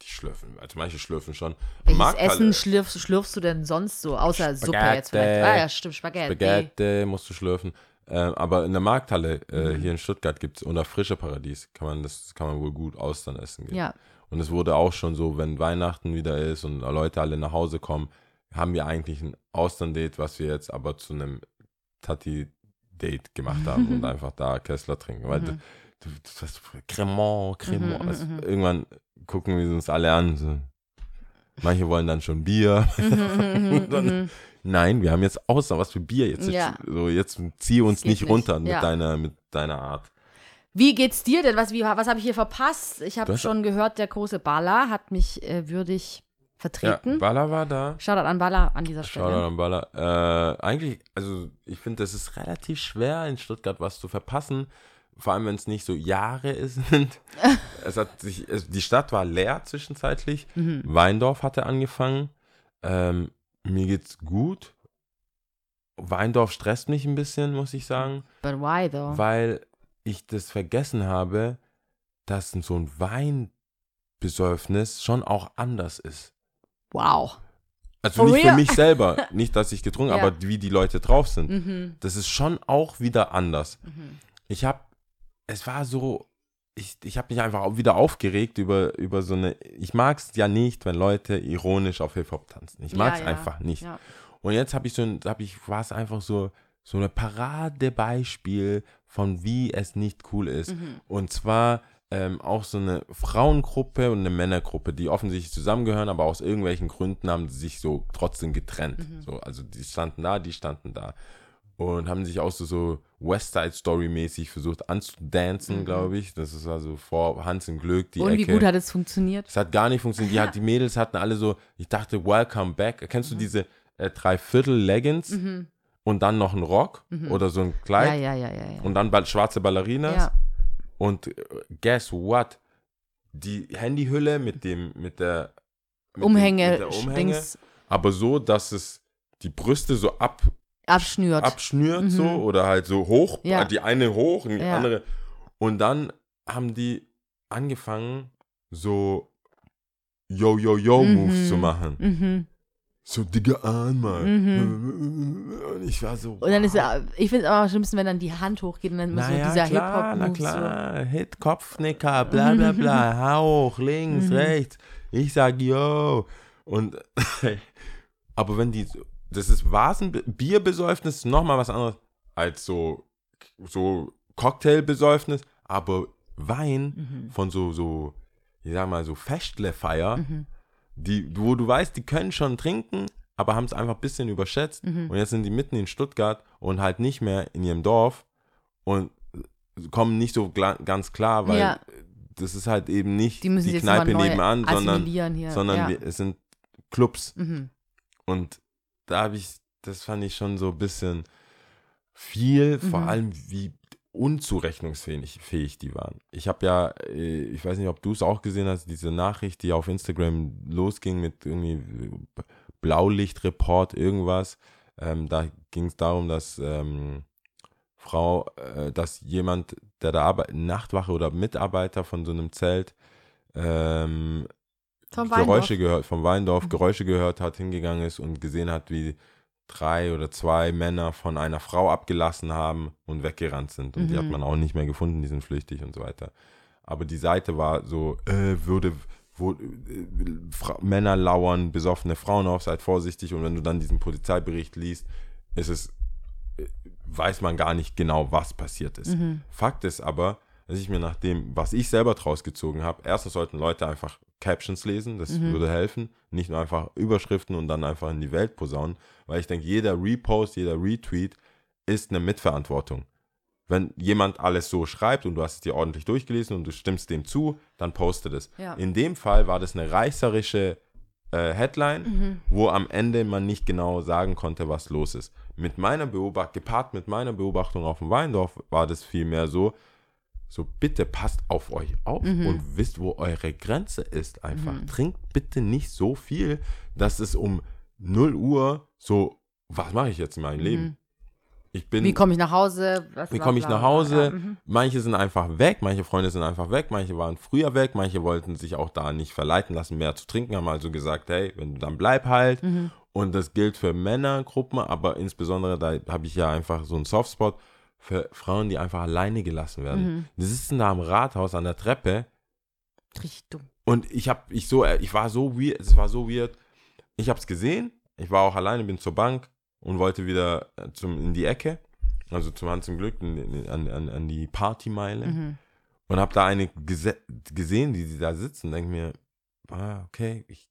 die schlürfen. Also manche schlürfen schon. Welches Marktalle- Essen schlürfst, schlürfst du denn sonst so? Außer Suppe jetzt vielleicht. Spaghetti. Ah ja, stimmt, Spaghetti. Spaghetti musst du schlürfen. Äh, aber in der Markthalle äh, Mhm. hier in Stuttgart gibt es, unter Frische Paradies, kann man das kann man wohl gut Austern essen gehen. Ja. Und es wurde auch schon so, wenn Weihnachten wieder ist und Leute alle nach Hause kommen, haben wir eigentlich ein Austern-Date, was wir jetzt aber zu einem Tati-Date gemacht haben und einfach da Kessler trinken. Weil Mhm. du, du, das Cremant, Cremant. Mhm, also. Irgendwann gucken wir uns alle an. So. Manche wollen dann schon Bier. Dann-. Nein, wir haben jetzt Austern, was für Bier jetzt. Ja. So, jetzt zieh uns Das nicht nicht. runter mit, Ja. deiner, mit deiner Art. Wie geht's dir denn? Was, wie, was habe ich hier verpasst? Ich Du habe schon gehört, der große Balla hat mich äh, würdig vertreten. Ja, Balla war da. Shoutout an Balla an dieser Stelle. Shoutout an Baller. Äh, eigentlich, also ich finde, das ist relativ schwer in Stuttgart was zu verpassen. Vor allem, wenn es nicht so Jahre sind. es hat sich, es, die Stadt war leer zwischenzeitlich. Mhm. Weindorf hatte angefangen. Ähm, mir geht's gut. Weindorf stresst mich ein bisschen, muss ich sagen, But why though? weil ich das vergessen habe, dass so ein Weinbesäufnis schon auch anders ist. Wow. Also For nicht für real? mich selber, nicht, dass ich getrunken, Ja. aber wie die Leute drauf sind. Mhm. Das ist schon auch wieder anders. Mhm. Ich habe, es war so, ich, ich habe mich einfach auch wieder aufgeregt über, über so eine, ich mag es ja nicht, wenn Leute ironisch auf Hip-Hop tanzen. Ich mag es Ja, ja. einfach nicht. Und jetzt habe ich so, ein- hab ich, war es einfach so, so eine Paradebeispiel von wie es nicht cool ist. Mhm. Und zwar ähm, auch so eine Frauengruppe und eine Männergruppe, die offensichtlich zusammengehören, aber aus irgendwelchen Gründen haben sie sich so trotzdem getrennt. Mhm. So, also die standen da, die standen da. Und haben sich auch so, so West Side Story mäßig versucht anzudancen, Mhm. glaube ich. Das ist also vor Hans im Glück, die Und wie Ecke. gut hat es funktioniert? Es hat gar nicht funktioniert. Die, hat, die Mädels hatten alle so, ich dachte, Welcome Back. Kennst Mhm. du diese äh, Dreiviertel-Leggings und dann noch ein Rock oder so ein Ja, Kleid ja, ja, ja. ja. und dann bald schwarze Ballerinas? ja. Und äh, guess what? Die Handyhülle mit dem, mit der mit dem- Umhänge, mit der Umhänge Dings aber so, dass es die Brüste so ab, Abschnürt. abschnürt so oder halt so hoch, Ja. die eine hoch und die Ja. andere. Und dann haben die angefangen, so Yo-Yo-Yo-Moves Mhm. zu machen. mhm. So, Digga, einmal. Und ich war so. Und dann ist wow. ja, ich finde es aber am schlimmsten, wenn dann die Hand hochgeht und dann immer so Naja, dieser klar, na Hip-Hop-Move. So. klar. Hit, Kopfnicker, bla bla bla, hoch, links, Mhm. rechts. Ich sag yo. Und aber wenn die, das ist Vasen, Bierbesäufnis nochmal was anderes als so, so Cocktailbesäufnis, aber Wein Mhm. von so, so, ich sag mal, so Festlefeier, die, wo du weißt, die können schon trinken, aber haben es einfach ein bisschen überschätzt. Mhm. Und jetzt sind die mitten in Stuttgart und halt nicht mehr in ihrem Dorf und kommen nicht so ganz klar, weil Ja. das ist halt eben nicht Die die Kneipe nebenan, sondern, hier. sondern ja. wir, es sind Clubs. Mhm. Und da habe ich, das fand ich schon so ein bisschen viel, vor Mhm. allem wie unzurechnungsfähig fähig die waren. Ich habe ja, äh, ich weiß nicht, ob du es auch gesehen hast, diese Nachricht, die auf Instagram losging mit irgendwie Blaulichtreport, irgendwas. Ähm, da ging es darum, dass ähm, Frau, äh, dass jemand, der da arbeitet, Nachtwache oder Mitarbeiter von so einem Zelt, ähm, Geräusche gehört, vom Weindorf Mhm. Geräusche gehört hat, hingegangen ist und gesehen hat, wie drei oder zwei Männer von einer Frau abgelassen haben und weggerannt sind. Und die hat Mhm. man auch nicht mehr gefunden, die sind flüchtig und so weiter. Aber die Seite war so, äh, würde, wo, äh, Männer lauern besoffene Frauen auf, seid vorsichtig. Und wenn du dann diesen Polizeibericht liest, ist es, äh, weiß man gar nicht genau, was passiert ist. Mhm. Fakt ist aber, dass ich mir nach dem, was ich selber draus gezogen habe, erstens sollten Leute einfach Captions lesen, das Mhm. würde helfen, nicht nur einfach Überschriften und dann einfach in die Welt posaunen, weil ich denke, jeder Repost, jeder Retweet ist eine Mitverantwortung. Wenn jemand alles so schreibt und du hast es dir ordentlich durchgelesen und du stimmst dem zu, dann poste das. Ja. In dem Fall war das eine reißerische äh, Headline, Mhm. wo am Ende man nicht genau sagen konnte, was los ist. Mit meiner Beobachtung, gepaart mit meiner Beobachtung auf dem Weindorf, war das vielmehr so, so bitte passt auf euch auf Mhm. und wisst, wo eure Grenze ist einfach. Trinkt bitte nicht so viel, dass es um 0 Uhr so, was mache ich jetzt in meinem Leben? Ich bin, Mhm. Wie komme ich nach Hause? Was wie komme ich nach. Hause? Ja, mhm. Manche sind einfach weg, manche Freunde sind einfach weg, manche waren früher weg, manche wollten sich auch da nicht verleiten lassen, mehr zu trinken, haben also gesagt, hey, wenn du dann bleib halt. Mhm. Und das gilt für Männergruppen, aber insbesondere, da habe ich ja einfach so einen Softspot für Frauen, die einfach alleine gelassen werden. Mhm. Die sitzen da am Rathaus an der Treppe Richtig dumm. und ich habe, ich so, äh, ich war so weird, es war so weird. Ich habe es gesehen, ich war auch alleine, bin zur Bank und wollte wieder äh, zum, in die Ecke, also zum Hand zum Glück, in, an, an, an die Partymeile Mhm. und habe da eine gese gesehen, die, die da sitzen, denke mir, ah, okay, ich,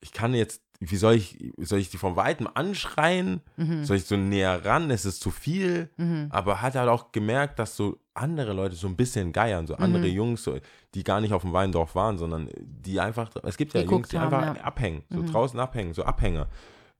ich kann jetzt, wie soll ich, soll ich die von weitem anschreien? Mhm. Soll ich so näher ran? Es ist zu viel. Mhm. Aber hat halt auch gemerkt, dass so andere Leute so ein bisschen geiern, so andere Mhm. Jungs, so, die gar nicht auf dem Weindorf waren, sondern die einfach, es gibt ja Geguckt Jungs, die haben, einfach ja. abhängen, so Mhm. draußen abhängen, so Abhänger.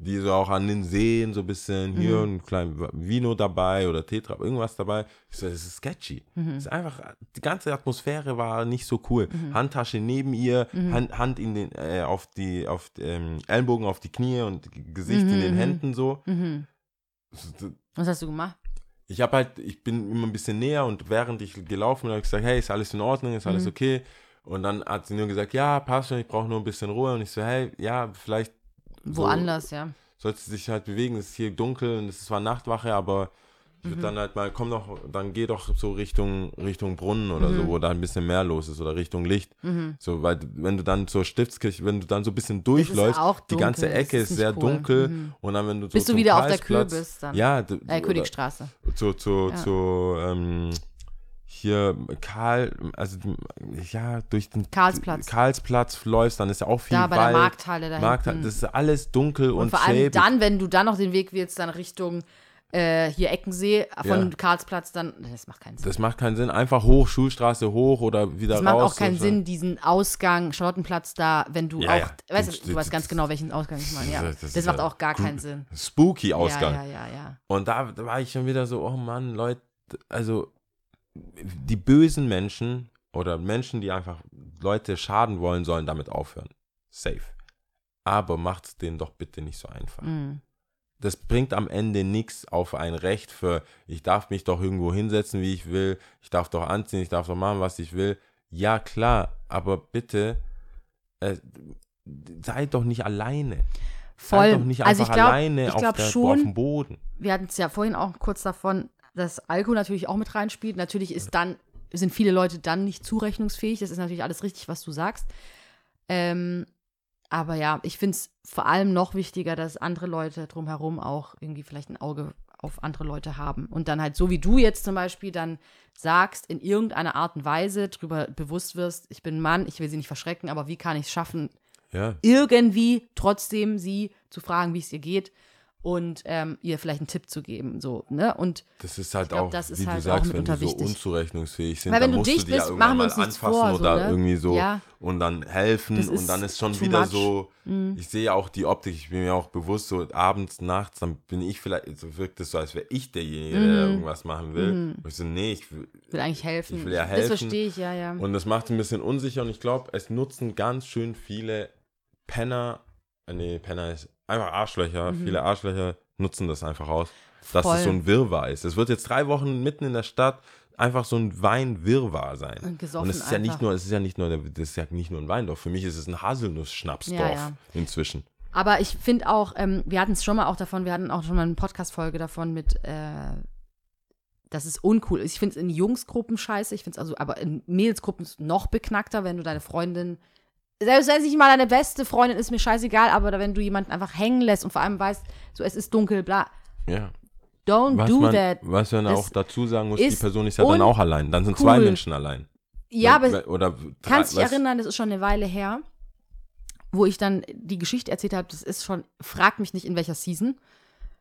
Die so auch an den Seen so ein bisschen, hier Mhm. ein kleines Vino dabei oder Tetra, irgendwas dabei. Ich so, das ist sketchy. Mhm. Das ist einfach, die ganze Atmosphäre war nicht so cool. Handtasche neben ihr, Mhm. Hand, Hand in den, äh, auf die, auf ähm, Ellenbogen auf die Knie und Gesicht in Mhm, den mhm. Händen so. Mhm. Was hast du gemacht? Ich habe halt, ich bin immer ein bisschen näher und während ich gelaufen bin, habe ich gesagt, hey, ist alles in Ordnung, ist alles Mhm. okay. Und dann hat sie nur gesagt, ja, passt schon, ich brauche nur ein bisschen Ruhe. Und ich so, hey, ja, vielleicht so Woanders, ja. sollte sich halt bewegen. Es ist hier dunkel und es ist zwar Nachtwache, aber ich Mhm. würde dann halt mal, komm doch, dann geh doch so Richtung, Richtung Brunnen oder so, wo da ein bisschen mehr los ist oder Richtung Licht. Mhm. So, weil wenn du dann zur Stiftskirche, wenn du dann so ein bisschen durchläufst, auch die ganze Ecke ist ist sehr cool. dunkel Mhm. und dann wenn du so Bist du wieder auf der Karlsplatz- Kürbis dann? Ja, Äh, Königstraße. zu, zu, Ja. zu ähm, hier Karl, also ja, durch den Karlsplatz. Karlsplatz läufst, dann ist ja auch viel Da bei Wald. der Markthalle da Markthalle, das ist alles dunkel und, Und vor allem dann, wenn du dann noch den Weg wählst, dann Richtung äh, hier Eckensee, von Ja. Karlsplatz, dann, das macht keinen Sinn. Das macht keinen Sinn. Einfach hoch, Schulstraße hoch oder wieder macht raus. auch keinen Sinn, diesen Ausgang, Charlottenplatz da, wenn du Ja, auch, ja. weißt Das- du, du weißt ganz genau, welchen Ausgang ich meine, ja. Das- Das, das macht auch gar keinen Sinn. Spooky Ausgang. Ja, ja, ja, ja. Und da, da war ich schon wieder so, oh Mann, Leute, also die bösen Menschen oder Menschen, die einfach Leute schaden wollen, sollen damit aufhören. Safe. Aber macht es denen doch bitte nicht so einfach. Mhm. das bringt am Ende nichts auf ein Recht für, ich darf mich doch irgendwo hinsetzen, wie ich will, ich darf doch anziehen, ich darf doch machen, was ich will. Ja, klar, aber bitte, äh, seid doch nicht alleine. Voll. Seid doch nicht also einfach ich glaube alleine ich auf, glaub der, auf schon, dem Boden. wir hatten es ja vorhin auch kurz davon, dass Alkohol natürlich auch mit reinspielt. Natürlich ist dann, sind viele Leute dann nicht zurechnungsfähig. Das ist natürlich alles richtig, was du sagst. Ähm, aber ja, ich finde es vor allem noch wichtiger, dass andere Leute drumherum auch irgendwie vielleicht ein Auge auf andere Leute haben. Und dann halt so wie du jetzt zum Beispiel dann sagst, in irgendeiner Art und Weise drüber bewusst wirst, ich bin ein Mann, ich will sie nicht verschrecken, aber wie kann ich es schaffen, Ja, irgendwie trotzdem sie zu fragen, wie es ihr geht und ähm, ihr vielleicht einen Tipp zu geben. So, ne? Und das ist halt glaub, auch, das ist wie halt du sagst, wenn die so wichtig. unzurechnungsfähig sind, Weil dann wenn du musst dicht du die ja bist, irgendwann machen wir uns anfassen vor, so, oder ne? irgendwie so Ja. und dann helfen Das und dann ist schon wieder much. so, Mhm. ich sehe auch die Optik, ich bin mir auch bewusst, so abends, nachts, dann bin ich vielleicht, so wirkt es so, als wäre ich derjenige, der Mhm. irgendwas machen will. Und ich so, nee, ich will, will eigentlich helfen. Ich will ja Das helfen. verstehe ich, ja, ja. und das macht ein bisschen unsicher und ich glaube, es nutzen ganz schön viele Penner, äh, nee, Penner ist einfach Arschlöcher, viele Arschlöcher nutzen das einfach aus, dass Mhm. Voll. es so ein Wirrwarr ist. Es wird jetzt drei Wochen mitten in der Stadt einfach so ein Weinwirrwarr sein. Und gesoffen es ist ja nicht nur, es ist ja nicht nur, das ist ja nicht nur ein Weindorf. Für mich ist es ein Haselnuss-Schnapsdorf Ja, ja. inzwischen. Aber ich finde auch, ähm, wir hatten es schon mal auch davon, wir hatten auch schon mal eine Podcast-Folge davon mit, äh, dass es uncool ist. Ich finde es in Jungsgruppen scheiße, ich finde es also, aber in Mädelsgruppen ist es noch beknackter, wenn du deine Freundin, selbst wenn es nicht mal deine beste Freundin ist, mir scheißegal, aber wenn du jemanden einfach hängen lässt und vor allem weißt, so es ist dunkel, bla, Ja. don't Was do man, that. was man auch dazu sagen muss, die Person ist ja dann auch allein. Dann sind zwei uncool. Menschen allein. Ja, aber oder Kannst dich erinnern, das ist schon eine Weile her, wo ich dann die Geschichte erzählt habe, das ist schon, frag mich nicht in welcher Season.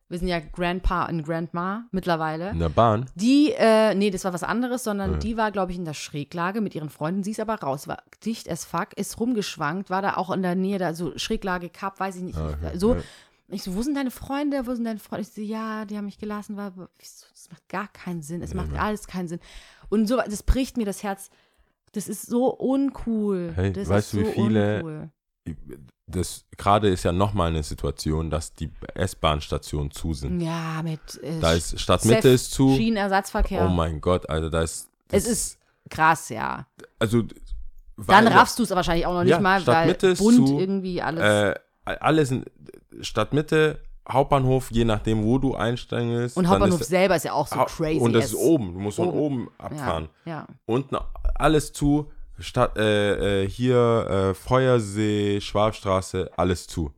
Wir sind ja Grandpa und Grandma mittlerweile. In der Bahn. Die, äh, nee, das war was anderes, sondern Ja. die war, glaube ich, in der Schräglage mit ihren Freunden. Sie ist aber raus, war dicht as fuck, ist rumgeschwankt, war da auch in der Nähe, da so Schräglage, Cup, weiß ich nicht. Ah, okay. So. Ich so, wo sind deine Freunde? Wo sind deine Freunde? Ich so, ja, die haben mich gelassen. War, das macht gar keinen Sinn. Es macht Mann. alles keinen Sinn. Und so, das bricht mir das Herz. Das ist so uncool. Hey, das weißt du, wie so viele- Uncool. Das gerade ist ja nochmal eine Situation, dass die S-Bahn-Stationen zu sind. Ja, mit äh, Da ist Stadtmitte ist zu. Schienenersatzverkehr. Oh mein Gott, Alter, da ist. es ist krass, ja. Also. Dann weil- raffst du es wahrscheinlich auch noch nicht Ja, mal, weil Stadtmitte ist bunt zu, irgendwie alles. Äh, alles in Stadtmitte, Hauptbahnhof, je nachdem, wo du einsteigen willst. und dann Hauptbahnhof ist- selber ist ja auch so Ha- crazy. Und das as- ist oben. Du musst von Oben. oben abfahren. Ja, ja. Unten alles zu. Stadt, äh, äh, hier äh, Feuersee, Schwabstraße, alles zu.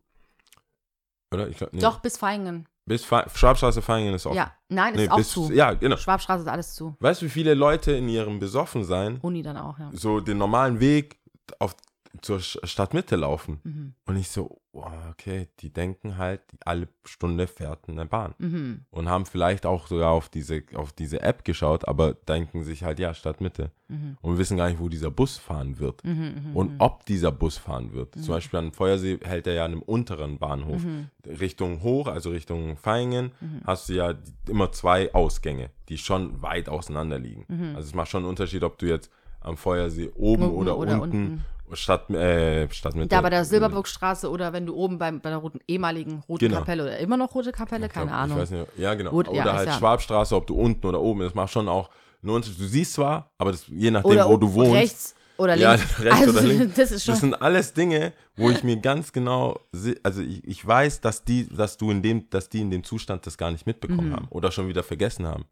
Oder? Ich glaub, nee. Doch, bis Feingen. Bis Fe Schwabstraße, Feingen ist offen. Ja, nein, ist Nee, auch bis, zu. Ja, genau. Schwabstraße ist alles zu. Weißt du, wie viele Leute in ihrem Besoffensein Uni dann auch, ja. so den normalen Weg auf, zur Stadtmitte laufen? Mhm. Und ich so, oh, okay, die denken halt, alle Stunde fährt eine Bahn. Mhm. Und haben vielleicht auch sogar auf diese, auf diese App geschaut, aber denken sich halt, ja, Stadtmitte. Mhm. Und wissen gar nicht, wo dieser Bus fahren wird. Mhm. Mhm. Und ob dieser Bus fahren wird. Zum Beispiel an Feuersee hält er ja an einem unteren Bahnhof. Mhm. Richtung hoch, also Richtung Feingen, hast du ja immer zwei Ausgänge, die schon weit auseinander liegen. Also es macht schon einen Unterschied, ob du jetzt am Feuersee oben Oben oder, oder unten, unten. Stadt, äh, Stadtmitte. Da bei der Silberburgstraße oder wenn du oben beim, bei der roten, ehemaligen Roten Genau. Kapelle oder immer noch Rote Kapelle, Ich glaub, keine Ahnung. Ich weiß nicht, ja, genau. Rot- oder ja, halt ja- Schwabstraße, ob du unten oder oben, das macht schon auch einen Unterschied. Du siehst zwar, aber das, je nachdem, oder wo du wohnst. rechts oder Ja, links. rechts also, oder links. Das ist schon. Das sind alles Dinge, wo ich mir ganz genau, also ich, ich weiß, dass die, dass du in dem, dass die in dem Zustand das gar nicht mitbekommen Mhm. haben oder schon wieder vergessen haben.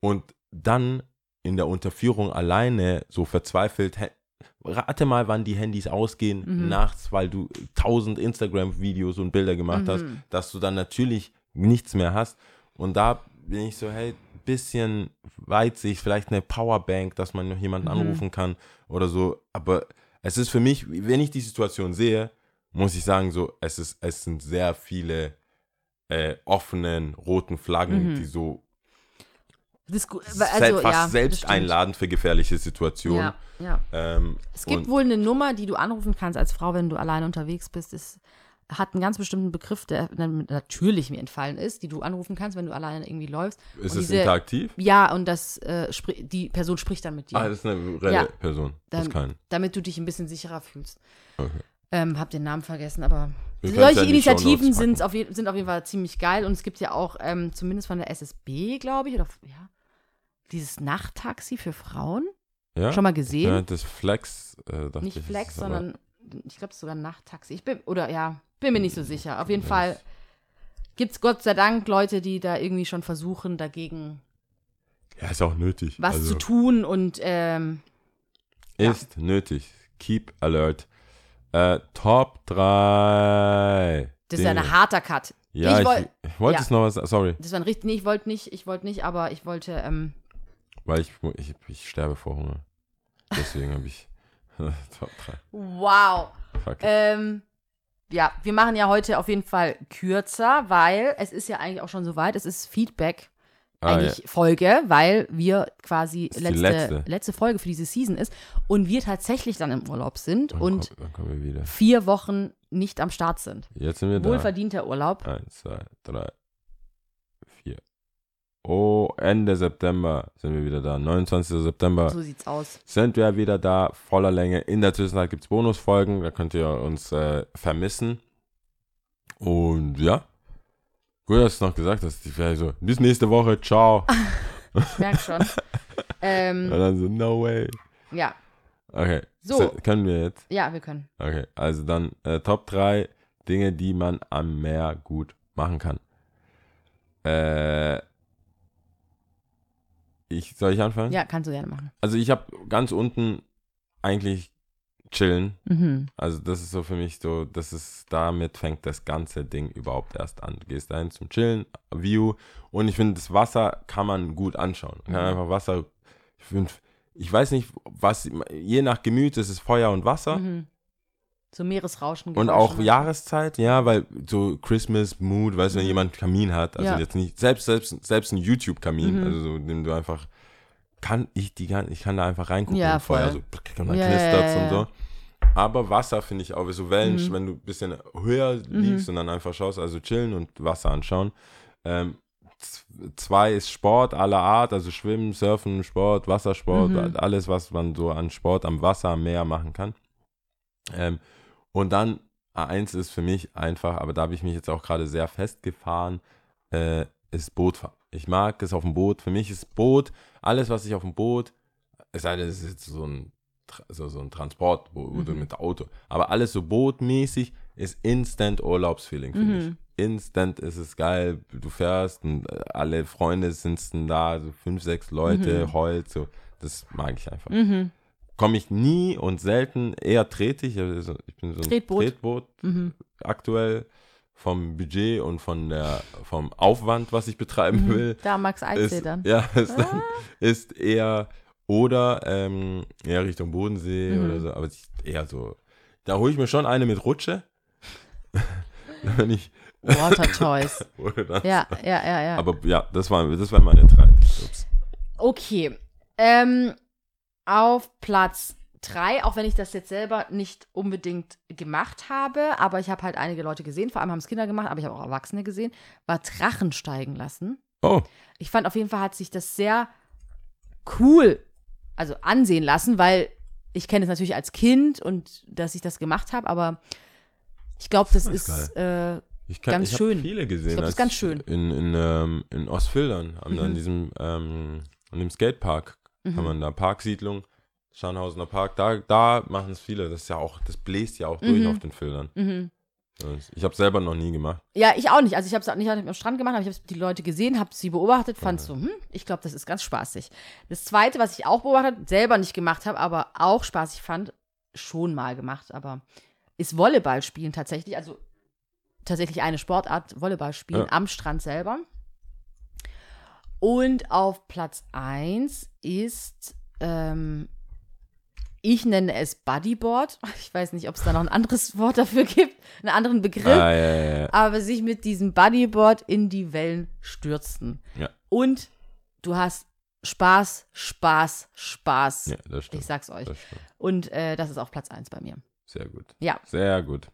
Und dann in der Unterführung alleine so verzweifelt, rate mal, wann die Handys ausgehen, Mhm. nachts, weil du tausend Instagram-Videos und Bilder gemacht hast, Mhm. dass du dann natürlich nichts mehr hast. Und da bin ich so, hey, bisschen Weitsicht, vielleicht eine Powerbank, dass man noch jemanden Mhm. anrufen kann oder so. Aber es ist für mich, wenn ich die Situation sehe, muss ich sagen, so, es ist, es sind sehr viele äh, offenen roten Flaggen, Mhm. die so das ist gut. sel- Also, fast ja, selbst einladend für gefährliche Situationen. Ja, ja. Ähm, Es gibt wohl eine Nummer, die du anrufen kannst als Frau, wenn du alleine unterwegs bist. Es hat einen ganz bestimmten Begriff, der natürlich mir entfallen ist, die du anrufen kannst, wenn du alleine irgendwie läufst. Ist Und es diese- interaktiv? Ja, und das äh, die Person spricht dann mit dir, Ah, das ist eine reelle Ja. Person. Das ist dann, kein. damit du dich ein bisschen sicherer fühlst. Okay. Ähm, hab den Namen vergessen, aber Wir ja solche die Initiativen sind auf, je, sind auf jeden Fall ziemlich geil und es gibt ja auch, ähm, zumindest von der SSB, glaube ich, oder ja, dieses Nachttaxi für Frauen. Ja? Schon mal gesehen? Ja, das Flex. Äh, dachte nicht ich, Flex, ist sondern ich glaube, es ist sogar ein Nachttaxi. Ich bin, oder ja, bin mir nicht so sicher. Auf jeden Fall gibt es Gott sei Dank Leute, die da irgendwie schon versuchen, dagegen Ja, ist auch nötig. was also, zu tun und ähm, ja. Ist nötig. Keep alert. Äh, Top 3. das ist ja ein harter Cut. Ja, ich woll- ich wollte ja. es noch was. Sorry, Das war ein richtig, nee, ich wollte nicht, ich wollte nicht, aber ich wollte, ähm, weil ich, ich, ich sterbe vor Hunger. Deswegen habe ich Top 3. wow. Fuck. Ähm, ja, wir machen ja heute auf jeden Fall kürzer, weil es ist ja eigentlich auch schon soweit. Es ist Feedback Ah, eigentlich Folge, weil wir quasi letzte, letzte. letzte. Folge für diese Season ist und wir tatsächlich dann im Urlaub sind Dann und komm, dann kommen wir wieder. vier Wochen nicht am Start sind. Jetzt sind wir da. Wohlverdienter Urlaub. Eins, zwei, drei. Oh, Ende September sind wir wieder da. 29. September So sieht's aus. sind wir wieder da, voller Länge. In der Zwischenzeit gibt es Bonusfolgen, da könnt ihr uns äh, vermissen. Und ja, gut, dass du es noch gesagt hast. Ich wäre so, bis nächste Woche, ciao. Ich merke schon. Und ähm, dann so, no way. ja, Okay, So. Se- können wir jetzt? ja, wir können. Okay, also dann äh, Top 3 Dinge, die man am Meer gut machen kann. Äh, ich, soll ich anfangen? Ja, kannst du gerne machen. Also ich habe ganz unten eigentlich chillen. Mhm. Also das ist so für mich so, das ist, damit fängt das ganze Ding überhaupt erst an. Du gehst dahin zum Chillen, View und ich finde, das Wasser kann man gut anschauen. Man kann Mhm. einfach Wasser, ich finde, ich weiß nicht, was, je nach Gemüt ist es Feuer und Wasser. Mhm. So Meeresrauschen. Und auch. Jahreszeit, ja, weil so Christmas Mood, weißt du, wenn Mhm. jemand Kamin hat, also Ja. jetzt nicht, selbst, selbst, selbst ein YouTube-Kamin, Mhm. also so, dem du einfach, kann ich die gan- ich kann da einfach reingucken Ja, Feuer so, und dann Ja, knistert's ja, und so. Aber Wasser finde ich auch, so Wellen, Mhm. wenn du ein bisschen höher liegst und dann einfach schaust, also chillen und Wasser anschauen. Ähm, zwei ist Sport aller Art, also Schwimmen, Surfen, Sport, Wassersport, Mhm. alles, was man so an Sport am Wasser, am Meer machen kann. Ähm, und dann A1 ist für mich einfach, aber da habe ich mich jetzt auch gerade sehr festgefahren, äh, ist Bootfahren. Ich mag es auf dem Boot. Für mich ist Boot, alles, was ich auf dem Boot, es sei denn, es ist jetzt so ein, so, so ein Transportboot Mhm. mit Auto, aber alles so bootmäßig ist instant Urlaubsfeeling für mich. Mhm. Instant ist es geil, du fährst und äh, alle Freunde sind da, so fünf, sechs Leute, Mhm. heult, so, das mag ich einfach Mhm. Komme ich nie und selten, eher trete ich. Also ich bin so ein Tretboot. Tretboot Mhm. aktuell vom Budget und von der, vom Aufwand, was ich betreiben will. Mhm. Da Max Eichsee dann. ja, ist, dann, ist eher oder ähm, eher Richtung Bodensee Mhm. oder so, aber eher so. Da hole ich mir schon eine mit Rutsche. Wenn ich, Water Toys. Ja, ja, ja, ja. Aber ja, das waren, das waren meine drei. Ups. Okay. Ähm, auf Platz 3, auch wenn ich das jetzt selber nicht unbedingt gemacht habe, aber ich habe halt einige Leute gesehen, vor allem haben es Kinder gemacht, aber ich habe auch Erwachsene gesehen, war Drachen steigen lassen. Oh, Ich fand auf jeden Fall hat sich das sehr cool, also ansehen lassen, weil ich kenne es natürlich als Kind und dass ich das gemacht habe, aber ich glaube, das Das ist äh, Ich, kann, Ganz ich schön. viele gesehen. Ich glaub, das ist ganz schön. In, in, ähm, in Ostfildern, an, an Mhm. diesem ähm, an dem Skatepark, mhm. man da Parksiedlung, Scharnhausener Park, da, da machen es viele. Das ist ja auch, das bläst ja auch durch Mhm. auf den Filtern. Mhm. Ich habe selber noch nie gemacht. Ja, ich auch nicht. Also ich habe es nicht am Strand gemacht, aber ich habe die Leute gesehen, habe sie beobachtet, fand so, hm, ich glaube, das ist ganz spaßig. Das Zweite, was ich auch beobachtet, selber nicht gemacht habe, aber auch spaßig fand, schon mal gemacht, aber ist Volleyball spielen tatsächlich. Also tatsächlich eine Sportart, Volleyball spielen Ja. am Strand selber. Und auf Platz 1 ist, ähm, ich nenne es Bodyboard. Ich weiß nicht, ob es da noch ein anderes Wort dafür gibt, einen anderen Begriff Ah, ja, ja, ja. aber sich mit diesem Bodyboard in die Wellen stürzten. Ja. Und du hast Spaß, Spaß, Spaß. ja das stimmt. ich sag's euch. Und äh, das ist auf Platz 1 bei mir. Sehr gut. Ja, Sehr gut.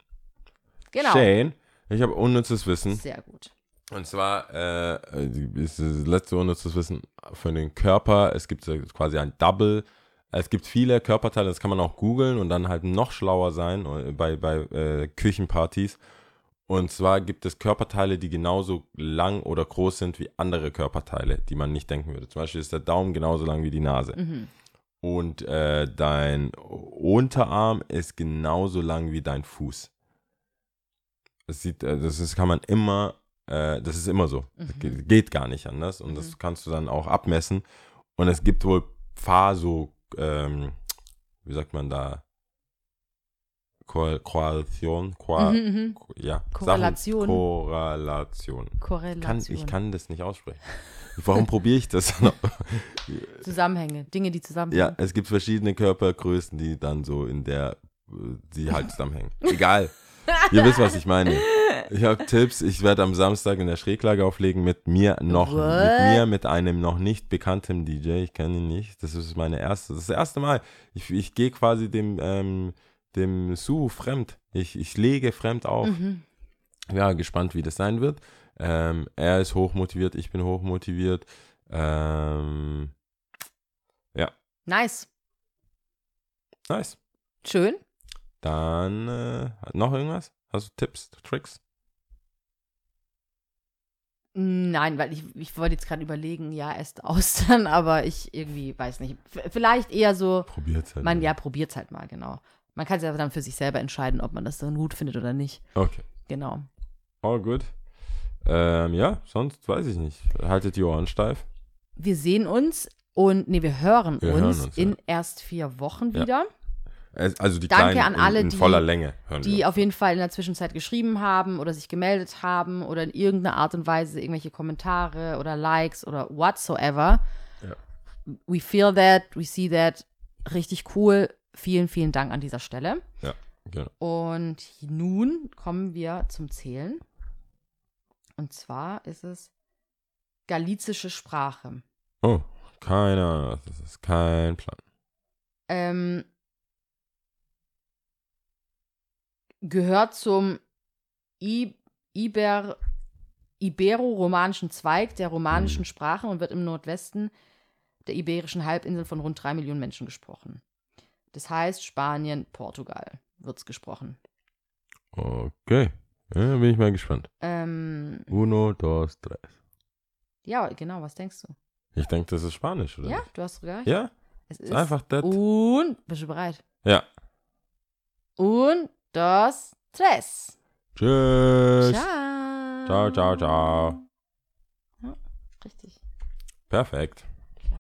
genau. Shane, ich habe unnützes Wissen. Sehr gut. Und zwar äh, ist das letzte unnützes Wissen für den Körper. Es gibt quasi ein Double Es gibt viele Körperteile, das kann man auch googeln und dann halt noch schlauer sein äh, bei, bei äh, Küchenpartys. Und zwar gibt es Körperteile, die genauso lang oder groß sind wie andere Körperteile, die man nicht denken würde. Zum Beispiel ist der Daumen genauso lang wie die Nase. Mhm. Und äh, dein Unterarm ist genauso lang wie dein Fuß. Das, sieht, äh, das ist, kann man immer, äh, das ist immer so. Das geht, geht gar nicht anders. Und das kannst du dann auch abmessen. Und es gibt wohl Faso, ähm, wie sagt man da? Ko Korrelation, Ko Mhm, mhm. ja, Korrelation. Sachen, Korrelation. Kann, Korrelation. ich kann das nicht aussprechen. Warum probiere ich das? Zusammenhänge, Dinge, die zusammenhängen. Ja, es gibt verschiedene Körpergrößen, die dann so in der, äh, die halt zusammenhängen. Egal. Ihr wisst, was ich meine. Ich habe Tipps. Ich werde am Samstag in der Schräglage auflegen mit mir noch, mit What? mir, mit einem noch nicht bekannten DJ. Ich kenne ihn nicht. Das ist meine erste, das ist das erste Mal. Ich, ich gehe quasi dem, ähm, dem Su fremd. Ich, ich lege fremd auf. Mhm. Ja, gespannt, wie das sein wird. Ähm, er ist hochmotiviert, ich bin hochmotiviert. Ähm, Nice. nice. Schön. Dann äh, noch irgendwas? Hast du Tipps, Tricks? Nein, weil ich, ich wollte jetzt gerade überlegen, ja, esst Austern, aber ich irgendwie weiß nicht. Vielleicht eher so, Probiert's halt. man, mal. ja, probiert's halt mal, genau. Man kann es ja dann für sich selber entscheiden, ob man das dann gut findet oder nicht. Okay. Genau. All good. Ähm, ja, sonst weiß ich nicht. Haltet die Ohren steif. Wir sehen uns und, nee, wir hören Wir uns, hören uns, ja. in erst vier Wochen Ja. wieder. Es- Also die Danke kleinen an alle, in, in die- voller Länge hören die wir. auf jeden Fall in der Zwischenzeit geschrieben haben oder sich gemeldet haben oder in irgendeiner Art und Weise irgendwelche Kommentare oder Likes oder whatsoever. Ja. We feel that, we see that. Richtig cool. Vielen, vielen Dank an dieser Stelle. Genau. Und nun kommen wir zum Zählen. Und zwar ist es galizische Sprache. Oh, keine Ahnung. Das ist kein Plan. ähm, gehört zum I Iber ibero-romanischen Zweig der romanischen Sprachen und wird im Nordwesten der iberischen Halbinsel von rund drei Millionen Menschen gesprochen. Das heißt, Spanien, Portugal wird es gesprochen. Okay. Ja, bin ich mal gespannt. Ähm, Uno, dos, tres. ja, genau, was denkst du? Ich denke, das ist Spanisch, oder? Ja, nicht? du hast sogar recht. Ja? Es Ist einfach das. Und, bist du bereit? Ja. Und dos, tres. Tschüss. Ciao. Ciao, ciao, ciao. Ja, richtig. Perfekt.